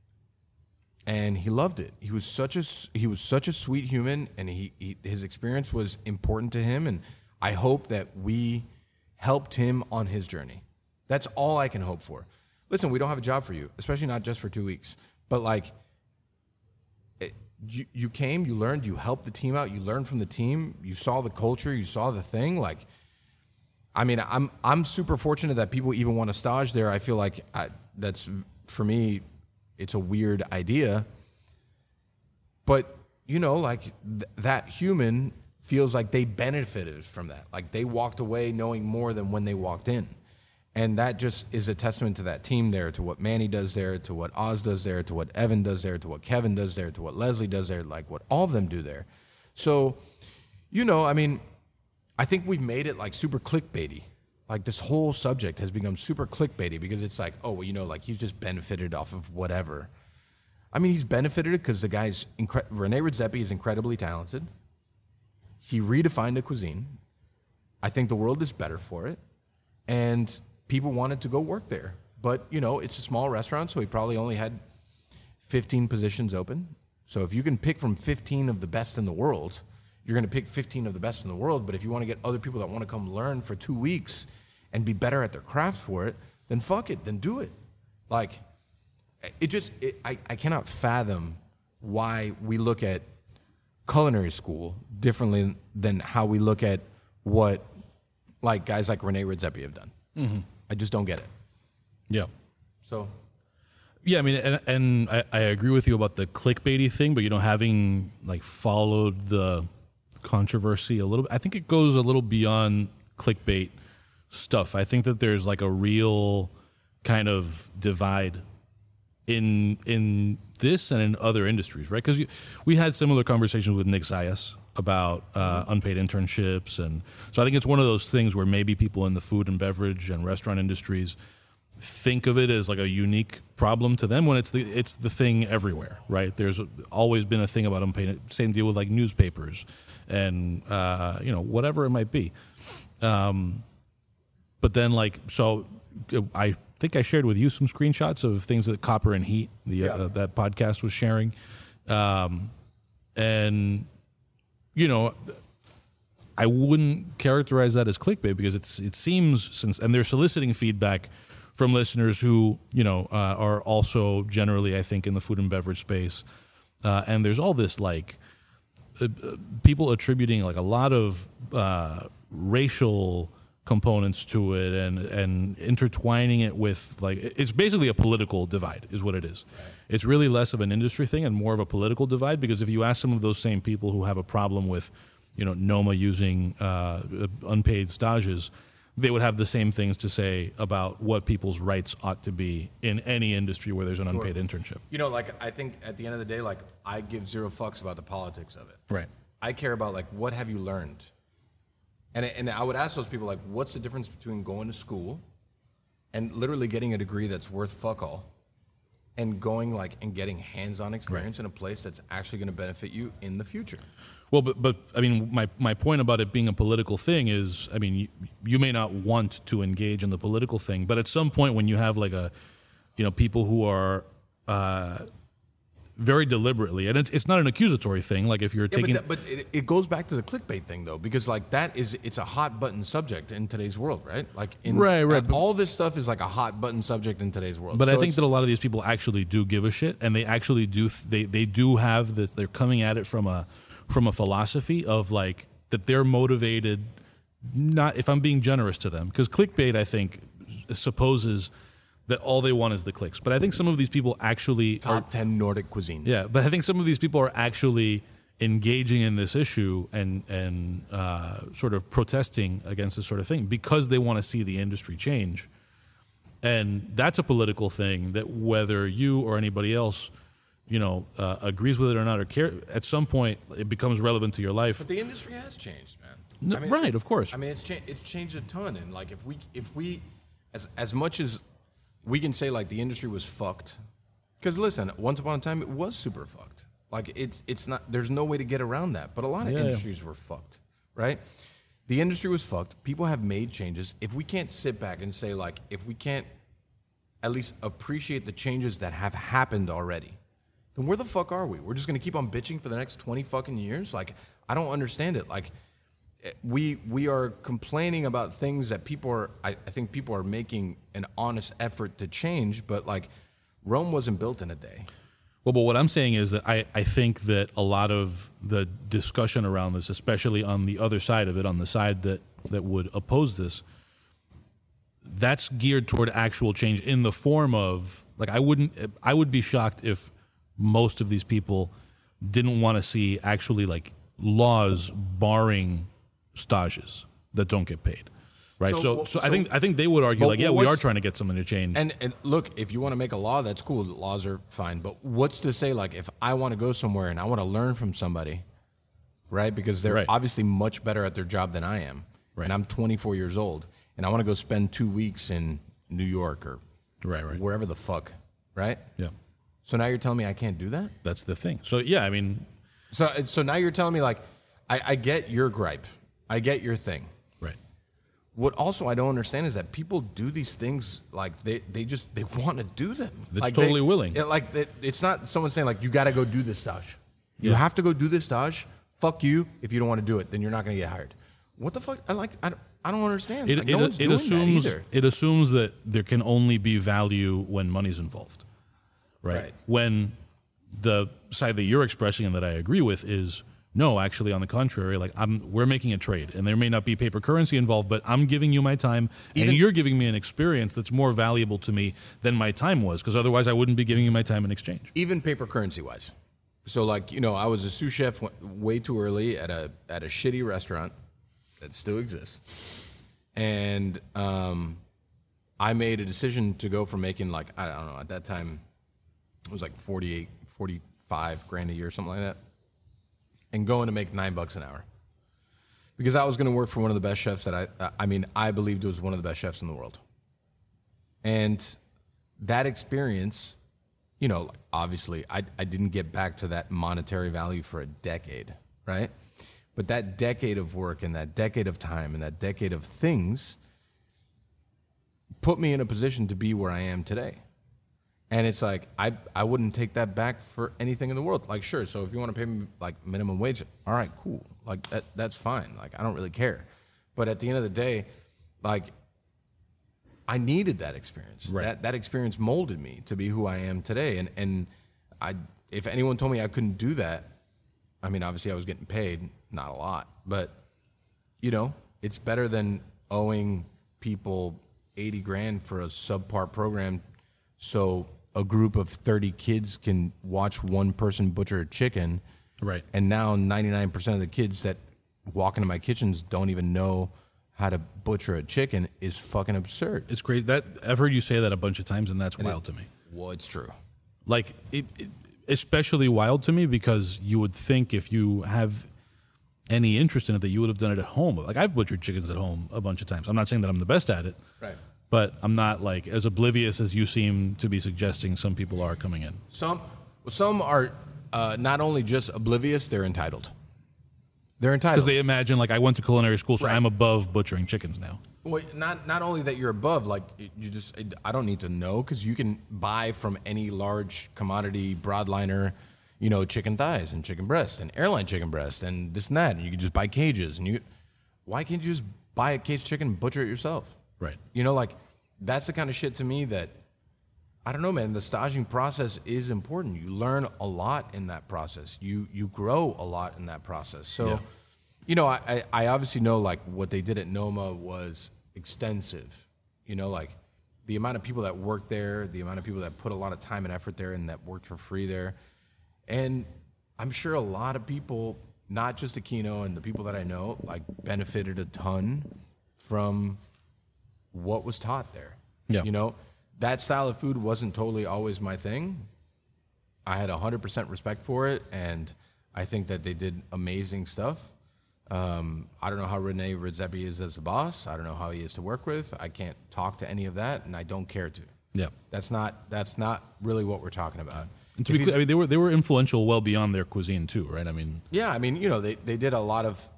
and he loved it. He was such a he was such a sweet human, and he, he his experience was important to him, and I hope that we helped him on his journey. That's all I can hope for. Listen, we don't have a job for you, especially not just for two weeks, but like you, you came, you learned, you helped the team out, you learned from the team, you saw the culture, you saw the thing. Like, I mean, I'm I'm super fortunate that people even want to stage there. I feel like I, that's for me, it's a weird idea. But you know, like th- that human feels like they benefited from that. Like they walked away knowing more than when they walked in. And that just is a testament to that team there, to what Manny does there, to what Oz does there, to what Evan does there, to what Kevin does there, to what Leslie does there, like what all of them do there. So, you know, I mean, I think we've made it like super clickbaity. Like this whole subject has become super clickbaity because it's like, oh, well, you know, like he's just benefited off of whatever. I mean, he's benefited because the guy's incre- Rene Redzepi is incredibly talented. He redefined the cuisine. I think the world is better for it, and people wanted to go work there. But you know, it's a small restaurant, so he probably only had 15 positions open. So if you can pick from 15 of the best in the world, you're going to pick 15 of the best in the world. But if you want to get other people that want to come learn for two weeks and be better at their craft for it, then fuck it, then do it. Like, it just, it, I, I cannot fathom why we look at culinary school differently than how we look at what like guys like Rene Redzepi have done. Mm-hmm. I just don't get it. Yeah. So Yeah, I mean, and, and I, I agree with you about the clickbaity thing, but you know, having like followed the controversy a little bit, I think it goes a little beyond clickbait stuff. I think that there's like a real kind of divide in in this and in other industries, right? Because we had similar conversations with Nick Zayas about uh, unpaid internships, and so I think it's one of those things where maybe people in the food and beverage and restaurant industries think of it as like a unique problem to them when it's the it's the thing everywhere, right? There's always been a thing about unpaid. Same deal with like newspapers and uh, you know whatever it might be. Um, but then like so, I think I shared with you some screenshots of things that Copper and Heat, the uh, that podcast was sharing, um, and you know. I wouldn't characterize that as clickbait because it's it seems since and they're soliciting feedback from listeners who you know uh, are also generally, I think, in the food and beverage space, uh, and there's all this like uh, uh, people attributing like a lot of uh, racial components to it and and intertwining it with like it's basically a political divide is what it is. It's really less of an industry thing and more of a political divide because if you ask some of those same people who have a problem with you know Noma using uh, unpaid stages, they would have the same things to say about what people's rights ought to be in any industry where there's an unpaid internship. You know, like I think at the end of the day, like I give zero fucks about the politics of it. Right. I care about like what have you learned, and and I would ask those people like, what's the difference between going to school, and literally getting a degree that's worth fuck all, and going like and getting hands-on experience in a place that's actually going to benefit you in the future. Well, but but I mean, my my point about it being a political thing is, I mean, you, you may not want to engage in the political thing, but at some point when you have like a, you know, people who are. Uh, very deliberately, and it's, it's not an accusatory thing. Like if you're Yeah, taking, but, that, but it, it goes back to the clickbait thing though, because like that is it's a hot button subject in today's world, right? Like in Right, right, but- all this stuff is like a hot button subject in today's world. But I think that a lot of these people actually do give a shit, and they actually do. Th- they they do have this. They're coming at it from a from a philosophy of like that they're motivated. Not if I'm being generous to them, because clickbait I think supposes that all they want is the clicks. But I think some of these people actually are, top ten Nordic cuisines. yeah. But I think some of these people are actually engaging in this issue and and uh, sort of protesting against this sort of thing because they want to see the industry change. And that's a political thing that whether you or anybody else, you know, uh, agrees with it or not, or care at some point it becomes relevant to your life. But the industry has changed, man. No, right, of course. I mean, it's cha- it's changed a ton, and like if we if we as as much as we can say like the industry was fucked, because listen, once upon a time it was super fucked. Like it's it's not there's no way to get around that. But a lot of Yeah, yeah. industries were fucked, right? The industry was fucked. People have made changes. If we can't sit back and say like if we can't at least appreciate the changes that have happened already, then where the fuck are we? We're just gonna keep on bitching for the next twenty fucking years? Like I don't understand it. Like we we are complaining about things that people are. I, I think people are making an honest effort to change, but like Rome wasn't built in a day. Well, but what I'm saying is that I, I think that a lot of the discussion around this, especially on the other side of it, on the side that, that would oppose this, that's geared toward actual change in the form of like I wouldn't I would be shocked if most of these people didn't want to see actually like laws barring stages that don't get paid. Right. So, So well, so, I think I think they would argue like, yeah, we are trying to get something to change. And and look, if you want to make a law, that's cool. Laws are fine. But what's to say like if I want to go somewhere and I want to learn from somebody, right? Because they're Right. obviously much better at their job than I am. Right. And I'm 24 years old, and I want to go spend two weeks in New York or right, right. wherever the fuck, right? Yeah. So now you're telling me I can't do that? That's the thing. So yeah, I mean, So so now you're telling me like I, I get your gripe, I get your thing. right. What also I don't understand is that people do these things like they, they just they want to do them. It's like totally they- willing. it- like it, it's not someone saying like you got to go do this stage. You have to go do this stage. Fuck you if you don't want to do it, then you're not going to get hired. What the fuck? I like I don't, I don't understand. It, Like, it, no it assumes it assumes that there can only be value when money's involved, right? Right. When the side that you're expressing and that I agree with is no, actually, on the contrary, like I'm, we're making a trade, and there may not be paper currency involved, but I'm giving you my time, Even- and you're giving me an experience that's more valuable to me than my time was, because otherwise I wouldn't be giving you my time in exchange. even paper currency wise. So like you know, I was a sous chef way too early at a at a shitty restaurant that still exists, and um, I made a decision to go from making like I don't know at that time it was like 48, 45 grand a year, or something like that, and going to make nine bucks an hour. Because I was going to work for one of the best chefs that I, I mean, I believed was one of the best chefs in the world. And that experience, you know, obviously, I, I didn't get back to that monetary value for a decade, right? But that decade of work and that decade of time and that decade of things put me in a position to be where I am today. And it's like I I wouldn't take that back for anything in the world. Like sure, so if you want to pay me like minimum wage, all right, cool. Like that that's fine. Like I don't really care. But at the end of the day, like I needed that experience. Right. That that experience molded me to be who I am today. And and I if anyone told me I couldn't do that, I mean obviously I was getting paid, not a lot, but you know, it's better than owing people 80 grand for a subpar program so a group of 30 kids can watch one person butcher a chicken. Right. And now 99% of the kids that walk into my kitchens don't even know how to butcher a chicken is fucking absurd. It's crazy. That I've heard you say that a bunch of times, and that's wild to me. Well, it's true. Like it, it, especially wild to me because you would think if you have any interest in it that you would have done it at home. Like I've butchered chickens at home a bunch of times. I'm not saying that I'm the best at it, Right. But I'm not like as oblivious as you seem to be suggesting some people are coming in. Some some are uh, not only just oblivious, they're entitled. They're entitled Because they imagine like I went to culinary school, so Right. I'm above butchering chickens now. Well, not not only that you're above, like you just I don't need to know because you can buy from any large commodity broadliner, you know, chicken thighs and chicken breast and airline chicken breast and this and that, and you can just buy cages and you. Why can't you just buy a case of chicken and butcher it yourself? Right. You know, like that's the kind of shit to me that I don't know, man. The staging process is important. You learn a lot in that process. You you grow a lot in that process. So, Yeah. you know, I, I obviously know like what they did at Noma was extensive. You know, like the amount of people that worked there, the amount of people that put a lot of time and effort there, and that worked for free there, and I'm sure a lot of people, not just Aquino and the people that I know, like benefited a ton from what was taught there. Yeah. You know, that style of food wasn't totally always my thing. I had 100% respect for it, and I think that they did amazing stuff. Um, I don't know how Rene Redzepi is as a boss. I don't know how he is to work with. I can't talk to any of that, and I don't care to. Yeah. That's not that's not really what we're talking about. And to If be clear, I mean they were they were influential well beyond their cuisine too, right? I mean, Yeah, I mean, you know, they, they did a lot of.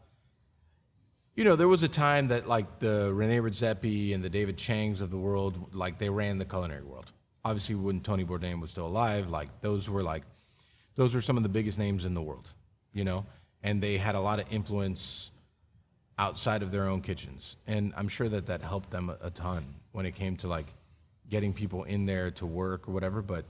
You know, there was a time that like the Rene Redzepi and the David Changs of the world, like they ran the culinary world. Obviously, when Tony Bourdain was still alive, like those were like, those were some of the biggest names in the world. You know, and they had a lot of influence outside of their own kitchens, and I'm sure that that helped them a, a ton when it came to like getting people in there to work or whatever. But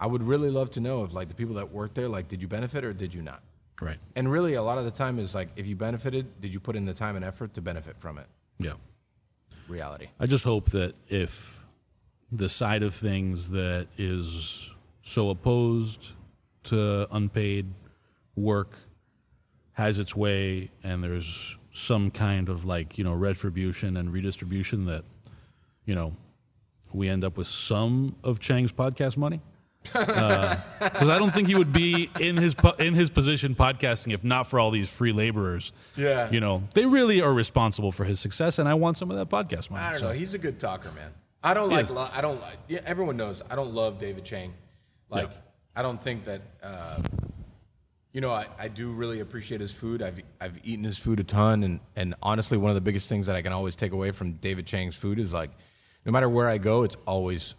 I would really love to know if like the people that worked there, like, did you benefit or did you not? Right. And really, a lot of the time is like, if you benefited, did you put in the time and effort to benefit from it? Yeah. Reality. I just hope that if the side of things that is so opposed to unpaid work has its way and there's some kind of like, you know, retribution and redistribution that, you know, we end up with some of Chang's podcast money. Because I don't think he would be in his po- in his position podcasting if not for all these free laborers. Yeah. you know they really are responsible for his success, and I want some of that podcast money. I don't so. know. He's a good talker, man. I don't He like. Lo- I don't like. Yeah, everyone knows. I don't love David Chang. Like, Yeah. I don't think that. Uh, you know, I, I do really appreciate his food. I've I've eaten his food a ton, and and honestly, one of the biggest things that I can always take away from David Chang's food is like, no matter where I go, it's always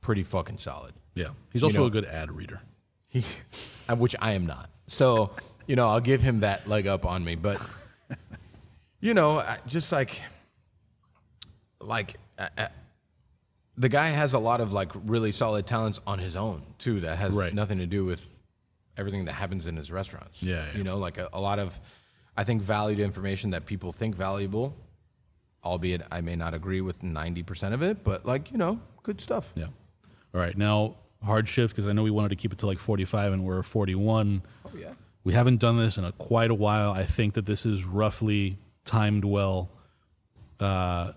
pretty fucking solid. Yeah, he's also know- a good ad reader. He, which I am not. So, you know, I'll give him that leg up on me. But, you know, just like, like, uh, the guy has a lot of like really solid talents on his own too. That has Right. nothing to do with everything that happens in his restaurants. Yeah, yeah. you know, like a, a lot of, I think, valued information that people think valuable. Albeit, I may not agree with ninety percent of it, but like you know, good stuff. Yeah. All right, now hard shift because I know we wanted to keep it to like forty-five, and we're forty-one. Oh yeah. We haven't done this in a, quite a while. I think that this is roughly timed well. Uh,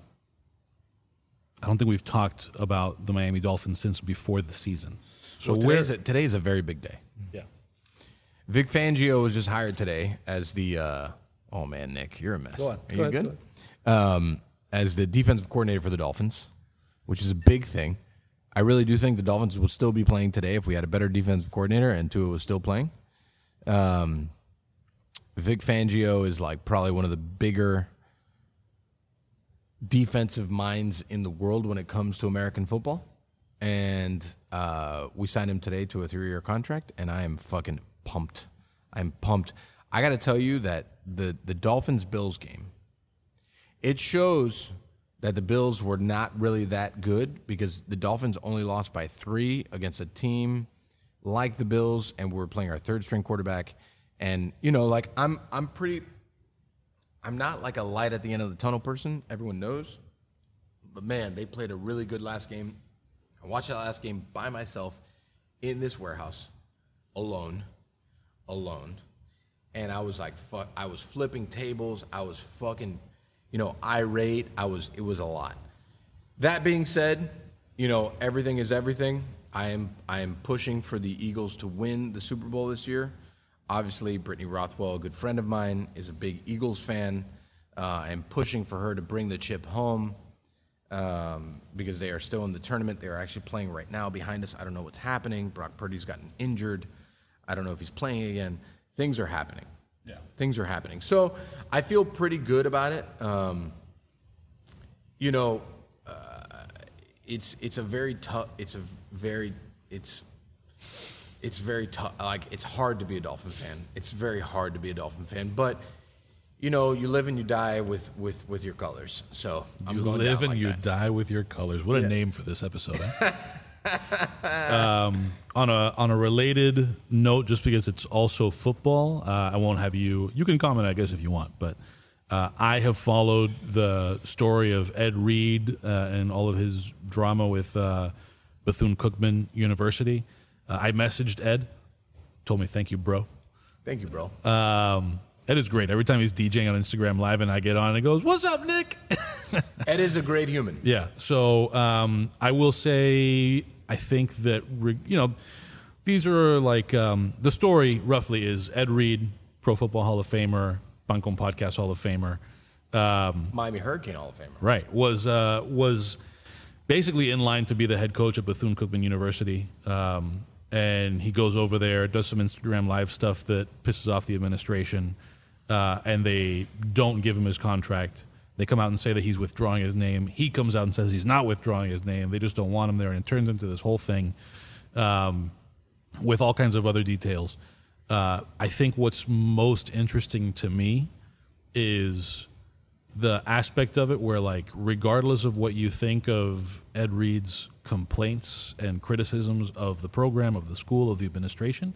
I don't think we've talked about the Miami Dolphins since before the season. So So where? today's a, today's a very big day. yeah. Vic Fangio was just hired today as the. Uh, oh man, Nick, you're a mess. Go on. Are Go you ahead, good? Um, as the defensive coordinator for the Dolphins, which is a big thing. I really do think the Dolphins would still be playing today if we had a better defensive coordinator and Tua was still playing. Um, Vic Fangio is like probably one of the bigger defensive minds in the world when it comes to American football. And uh, we signed him today to a three year contract, and I am fucking pumped. I'm pumped. I got to tell you that the, the Dolphins Bills game, it shows that the Bills were not really that good because the Dolphins only lost by three against a team like the Bills, and we're playing our third string quarterback. And you know, like I'm, I'm pretty, I'm not like a light at the end of the tunnel person. Everyone knows, but man, they played a really good last game. I watched that last game by myself in this warehouse, alone, alone, and I was like, fuck. I was flipping tables. I was fucking, you know, irate. I was. It was a lot. That being said, you know, everything is everything. I am I am pushing for the Eagles to win the Super Bowl this year. Obviously, Brittany Rothwell, a good friend of mine, is a big Eagles fan. Uh, I'm pushing for her to bring the chip home um, because they are still in the tournament. They are actually playing right now behind us. I don't know what's happening. Brock Purdy's gotten injured. I don't know if he's playing again. Things are happening. Yeah. Things are happening. So I feel pretty good about it. Um, you know, uh, it's it's a very tough. It's a very it's it's very tough. Like it's hard to be a Dolphin fan. It's very hard to be a Dolphin fan, but you know, you live and you die with with with your colors. So I'm you live and like you that. die with your colors. What a name for this episode. eh? um, on a on a related note, just because it's also football, uh, I won't have you. You can comment, I guess, if you want, but. Uh, I have followed the story of Ed Reed uh, and all of his drama with uh, Bethune Cookman University. Uh, I messaged Ed, told me thank you, bro. Thank you, bro. Um, Ed is great. Every time he's DJing on Instagram Live and I get on, and he goes, "What's up, Nick?" Ed is a great human. Yeah. So um, I will say, I think that re- you know, these are like um, the story roughly is Ed Reed, Pro Football Hall of Famer, Pan Con Podcast Hall of Famer, um, Miami Hurricane Hall of Famer. right? Was uh, was basically in line to be the head coach at Bethune Cookman University. Um, and he goes over there, does some Instagram live stuff that pisses off the administration, uh, and they don't give him his contract. They come out and say that he's withdrawing his name. He comes out and says he's not withdrawing his name. They just don't want him there, and it turns into this whole thing um, with all kinds of other details. Uh, I think what's most interesting to me is the aspect of it where like regardless of what you think of Ed Reed's complaints and criticisms of the program of the school of the administration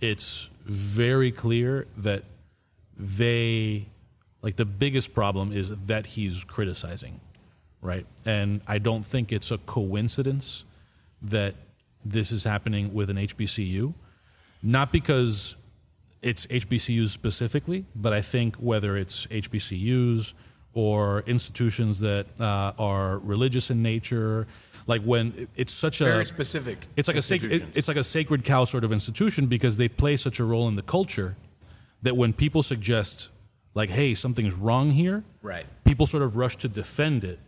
it's very clear that they like the biggest problem is that he's criticizing right and i don't think it's a coincidence that this is happening with an hbcu not because it's HBCUs specifically, but I think whether it's HBCUs or institutions that uh, are religious in nature, like when it's such a Very specific. it's like a sacred it- it's like a sacred cow sort of institution because they play such a role in the culture that when people suggest like hey something's wrong here. Right. people sort of rush to defend it.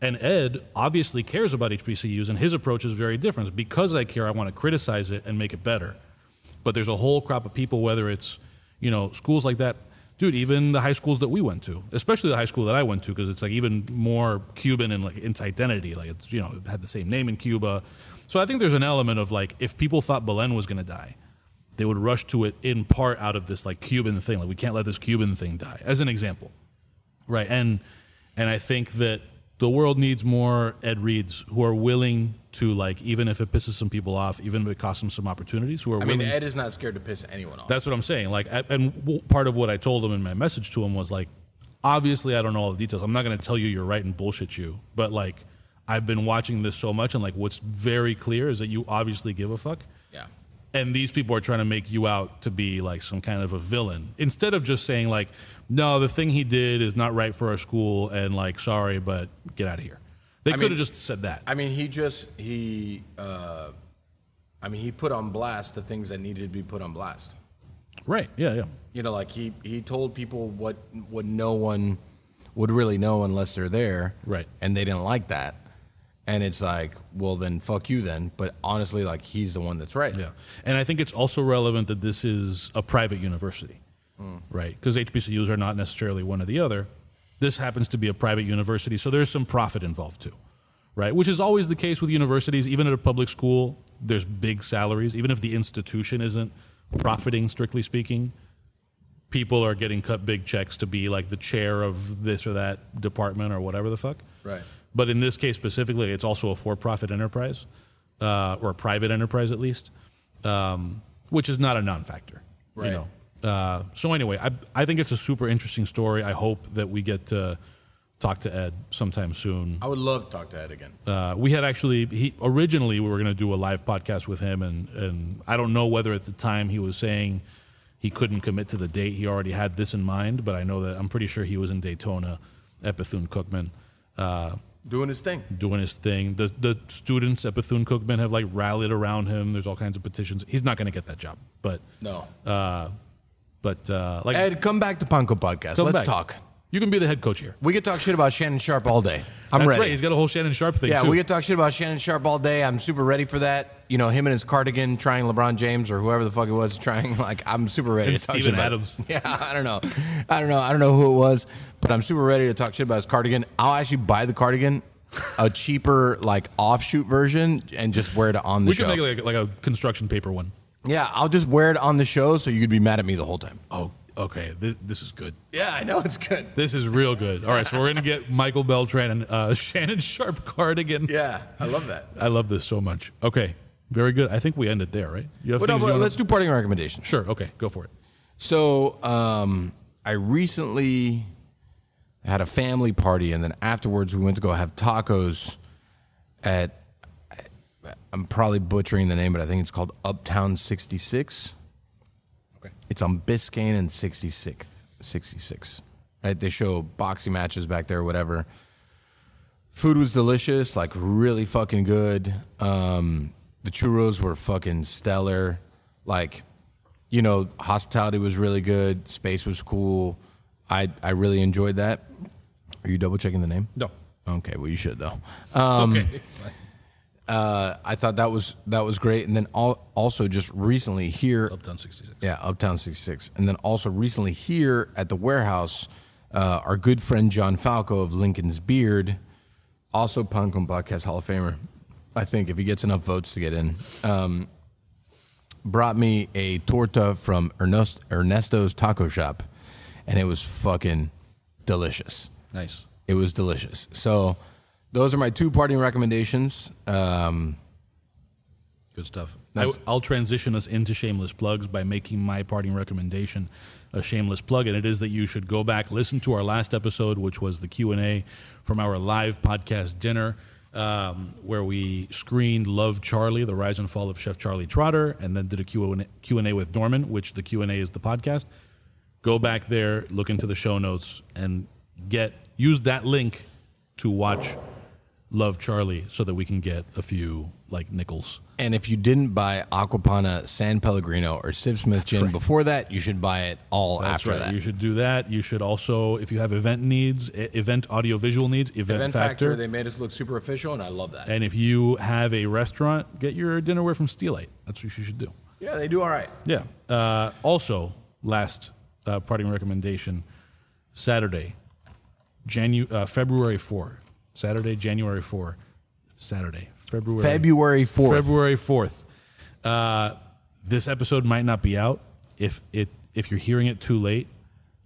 And ed obviously cares about hbcus and his approach is very different. Because i care i want to criticize it and make it better. But there's a whole crop of people whether it's you know schools like that. Dude even the high schools that we went to especially the high school that i went to because it's like even more cuban in like its identity like it's you know it had the same name in cuba. So i think there's an element of like if people thought belen was going to die they would rush to it in part out of this like cuban thing like we can't let this cuban thing die as an example right and and i think that the world needs more ed reeds who are willing to like even if it pisses some people off even if it costs them some opportunities who are I willing mean, Ed is not scared to piss anyone off. that's what I'm saying. Like, and part of what I told him in my message to him was like, obviously, I don't know all the details. I'm not going to tell you you're right and bullshit you, but like, I've been watching this so much, and like, what's very clear is that you obviously give a fuck. yeah. And these people are trying to make you out to be like some kind of a villain instead of just saying like, no, the thing he did is not right for our school, and like, sorry, but get out of here. They I could mean- have just said that. I mean, he just he. Uh, I mean, he put on blast the things that needed to be put on blast. right? Yeah, yeah. You know, like he he told people what what no one would really know unless they're there. Right. And they didn't like that. And it's like, well, then fuck you then. But honestly, like he's the one that's right. Yeah, and I think it's also relevant that this is a private university, right? Because HBCUs are not necessarily one or the other. This happens to be a private university, so there's some profit involved too, right? Which is always the case with universities. Even at a public school, there's big salaries. Even if the institution isn't profiting, strictly speaking, people are getting cut big checks to be like the chair of this or that department or whatever the fuck. Right. But in this case specifically, it's also a for-profit enterprise, uh, or a private enterprise at least, um, which is not a non-factor. Right. You know. Uh, so anyway, I I think it's a super interesting story. I hope that we get to talk to Ed sometime soon. I would love to talk to Ed again. Uh, we had actually he originally we were going to do a live podcast with him, and and I don't know whether at the time he was saying he couldn't commit to the date. He already had this in mind, but I know that I'm pretty sure he was in Daytona at Bethune Cookman. Uh, Doing his thing. doing his thing. The the students at Bethune Cookman have like rallied around him. There's all kinds of petitions. He's not going to get that job, but No. uh, but uh, like Ed, come back to Pan Con Podcast. come Let's back. talk. You can be the head coach here. We could talk shit about Shannon Sharpe all day. I'm That's ready. right. He's got a whole Shannon Sharpe thing Yeah, too. we could talk shit about Shannon Sharpe all day. I'm super ready for that. You know, him and his cardigan trying LeBron James or whoever the fuck it was trying. Like, I'm super ready And to talk Steven shit about it. Adams. Yeah, I don't know. I don't know. I don't know who it was, but I'm super ready to talk shit about his cardigan. I'll actually buy the cardigan, a cheaper like offshoot version, and just wear it on the we show. We could make like, like a construction paper one. yeah, I'll just wear it on the show so you could be mad at me the whole time. Oh, okay. This, this is good. Yeah, I know it's good. This is real good. All right, so we're gonna get Michael Beltran and uh, Shannon Sharpe cardigan. Yeah, I love that. I love this so much. Okay, very good. I think we end it there, right? You have But no, but let's do parting recommendations. Sure. Okay, go for it. So um, I recently had a family party, and then afterwards we went to go have tacos at. I'm probably butchering the name, but I think it's called Uptown 66. Okay. It's on Biscayne and 66th, 66. Right? They show boxing matches back there, whatever. Food was delicious, like really fucking good. Um, the churros were fucking stellar. Like, you know, hospitality was really good. Space was cool. I I really enjoyed that. Are you double checking the name? No. Okay, well you should though. Um, okay. uh, I thought that was that was great, and then al- also just recently here Uptown 66. yeah, Uptown 66. And then also recently here at the warehouse, uh, our good friend John Falco of Lincoln's Beard, also Pan Con Podcast Hall of Famer, I think, if he gets enough votes to get in, um, brought me a torta from Ernest, Ernesto's Taco Shop, and it was fucking delicious. Nice. It was delicious. So those are my two parting recommendations. Um, Good stuff. I, will transition us into shameless plugs by making my parting recommendation a shameless plug, and it is that you should go back listen to our last episode, which was the Q and A from our live podcast dinner, um, where we screened Love Charlie, the rise and fall of Chef Charlie Trotter, and then did a Q and A- Q and A with Norman, which the Q and A is the podcast. Go back there, look into the show notes, and get use that link to watch Love Charlie, so that we can get a few like nickels. And if you didn't buy Acqua Panna, San Pellegrino, or Sipsmith gin before that, you should buy it all That's after right. that. You should do that. You should also, if you have event needs, event audiovisual needs, event, Event factor. Factor, they made us look super official, and I love that. and if you have a restaurant, get your dinnerware from Steelite. That's what you should do. yeah, they do all right. Yeah. Uh, also, last uh, parting recommendation: Saturday, Janu- uh, February four. Saturday, January four. Saturday, February. February 4th. February fourth. Uh, this episode might not be out. If it if you're hearing it too late,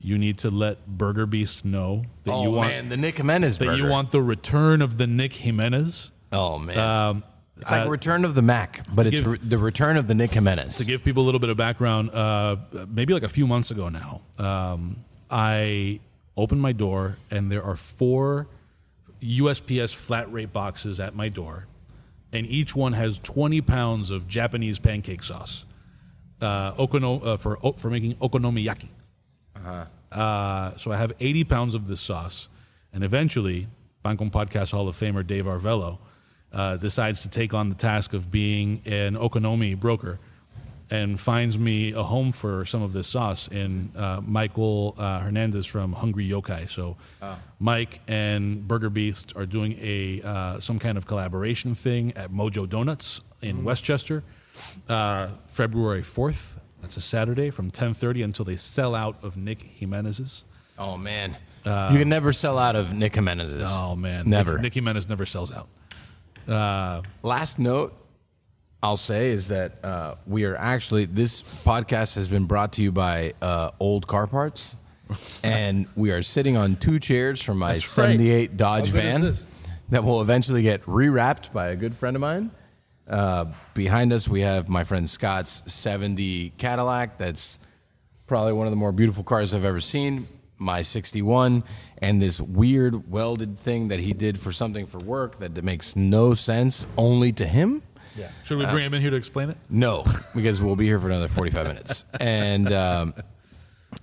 you need to let Burger Beast know that oh, you want man, the Nick Jimenez that you want the return of the Nick Jimenez. Oh, man. Um, it's like uh, Return of the Mac, but it's give- re- the Return of the Nick Jimenez. to give people a little bit of background, uh, maybe like a few months ago now, um, I opened my door and there are four USPS flat rate boxes at my door, and each one has 20 pounds of Japanese pancake sauce uh, okono, uh, for for making okonomiyaki. Uh-huh. so I have 80 pounds of this sauce, and eventually, Pan Con Podcast Hall of Famer Dave Arvello uh, decides to take on the task of being an okonomi broker and finds me a home for some of this sauce in uh, Michael uh, Hernandez from Hungry Yokai. So Mike and Burger Beast are doing a uh, some kind of collaboration thing at Mojo Donuts in Westchester, uh, February fourth. That's a Saturday from ten thirty until they sell out of Nick Jimenez's. oh, man. you can never sell out of Nick Jimenez's. Oh man, Never. Nick, Nick Jimenez never sells out. Uh, Last note I'll say is that uh, we are actually, this podcast has been brought to you by uh, Old Car Parts. and we are sitting on two chairs from my That's right. 78 Dodge How good is van this? that will eventually get rewrapped by a good friend of mine. Uh, behind us, we have my friend Scott's 70 Cadillac. That's probably one of the more beautiful cars I've ever seen. My 61, and this weird welded thing that he did for something for work that makes no sense only to him. Should we bring him in here to explain it? No, because we'll be here for another 45 minutes. And um,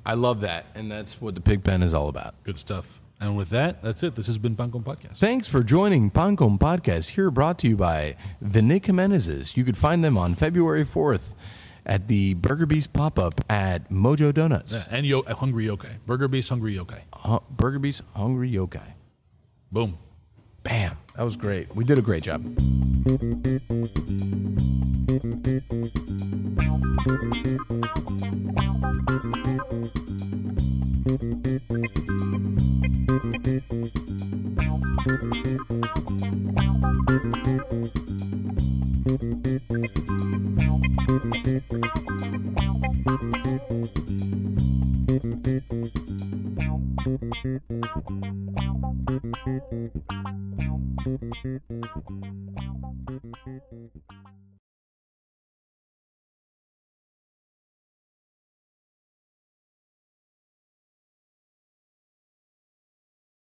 I love that. And that's what the pig pen is all about. Good stuff. And with that, that's it. This has been Pan Con Podcast. Thanks for joining Pan Con Podcast, here brought to you by the Nick Jimenezes. You could find them on February 4th at the Burger Beast pop up at Mojo Donuts. And yo- Hungry Yokai. Burger Beast, Hungry Yokai. Uh, Burger Beast Hungry Yokai. Boom. Bam. That was great. We did a great job.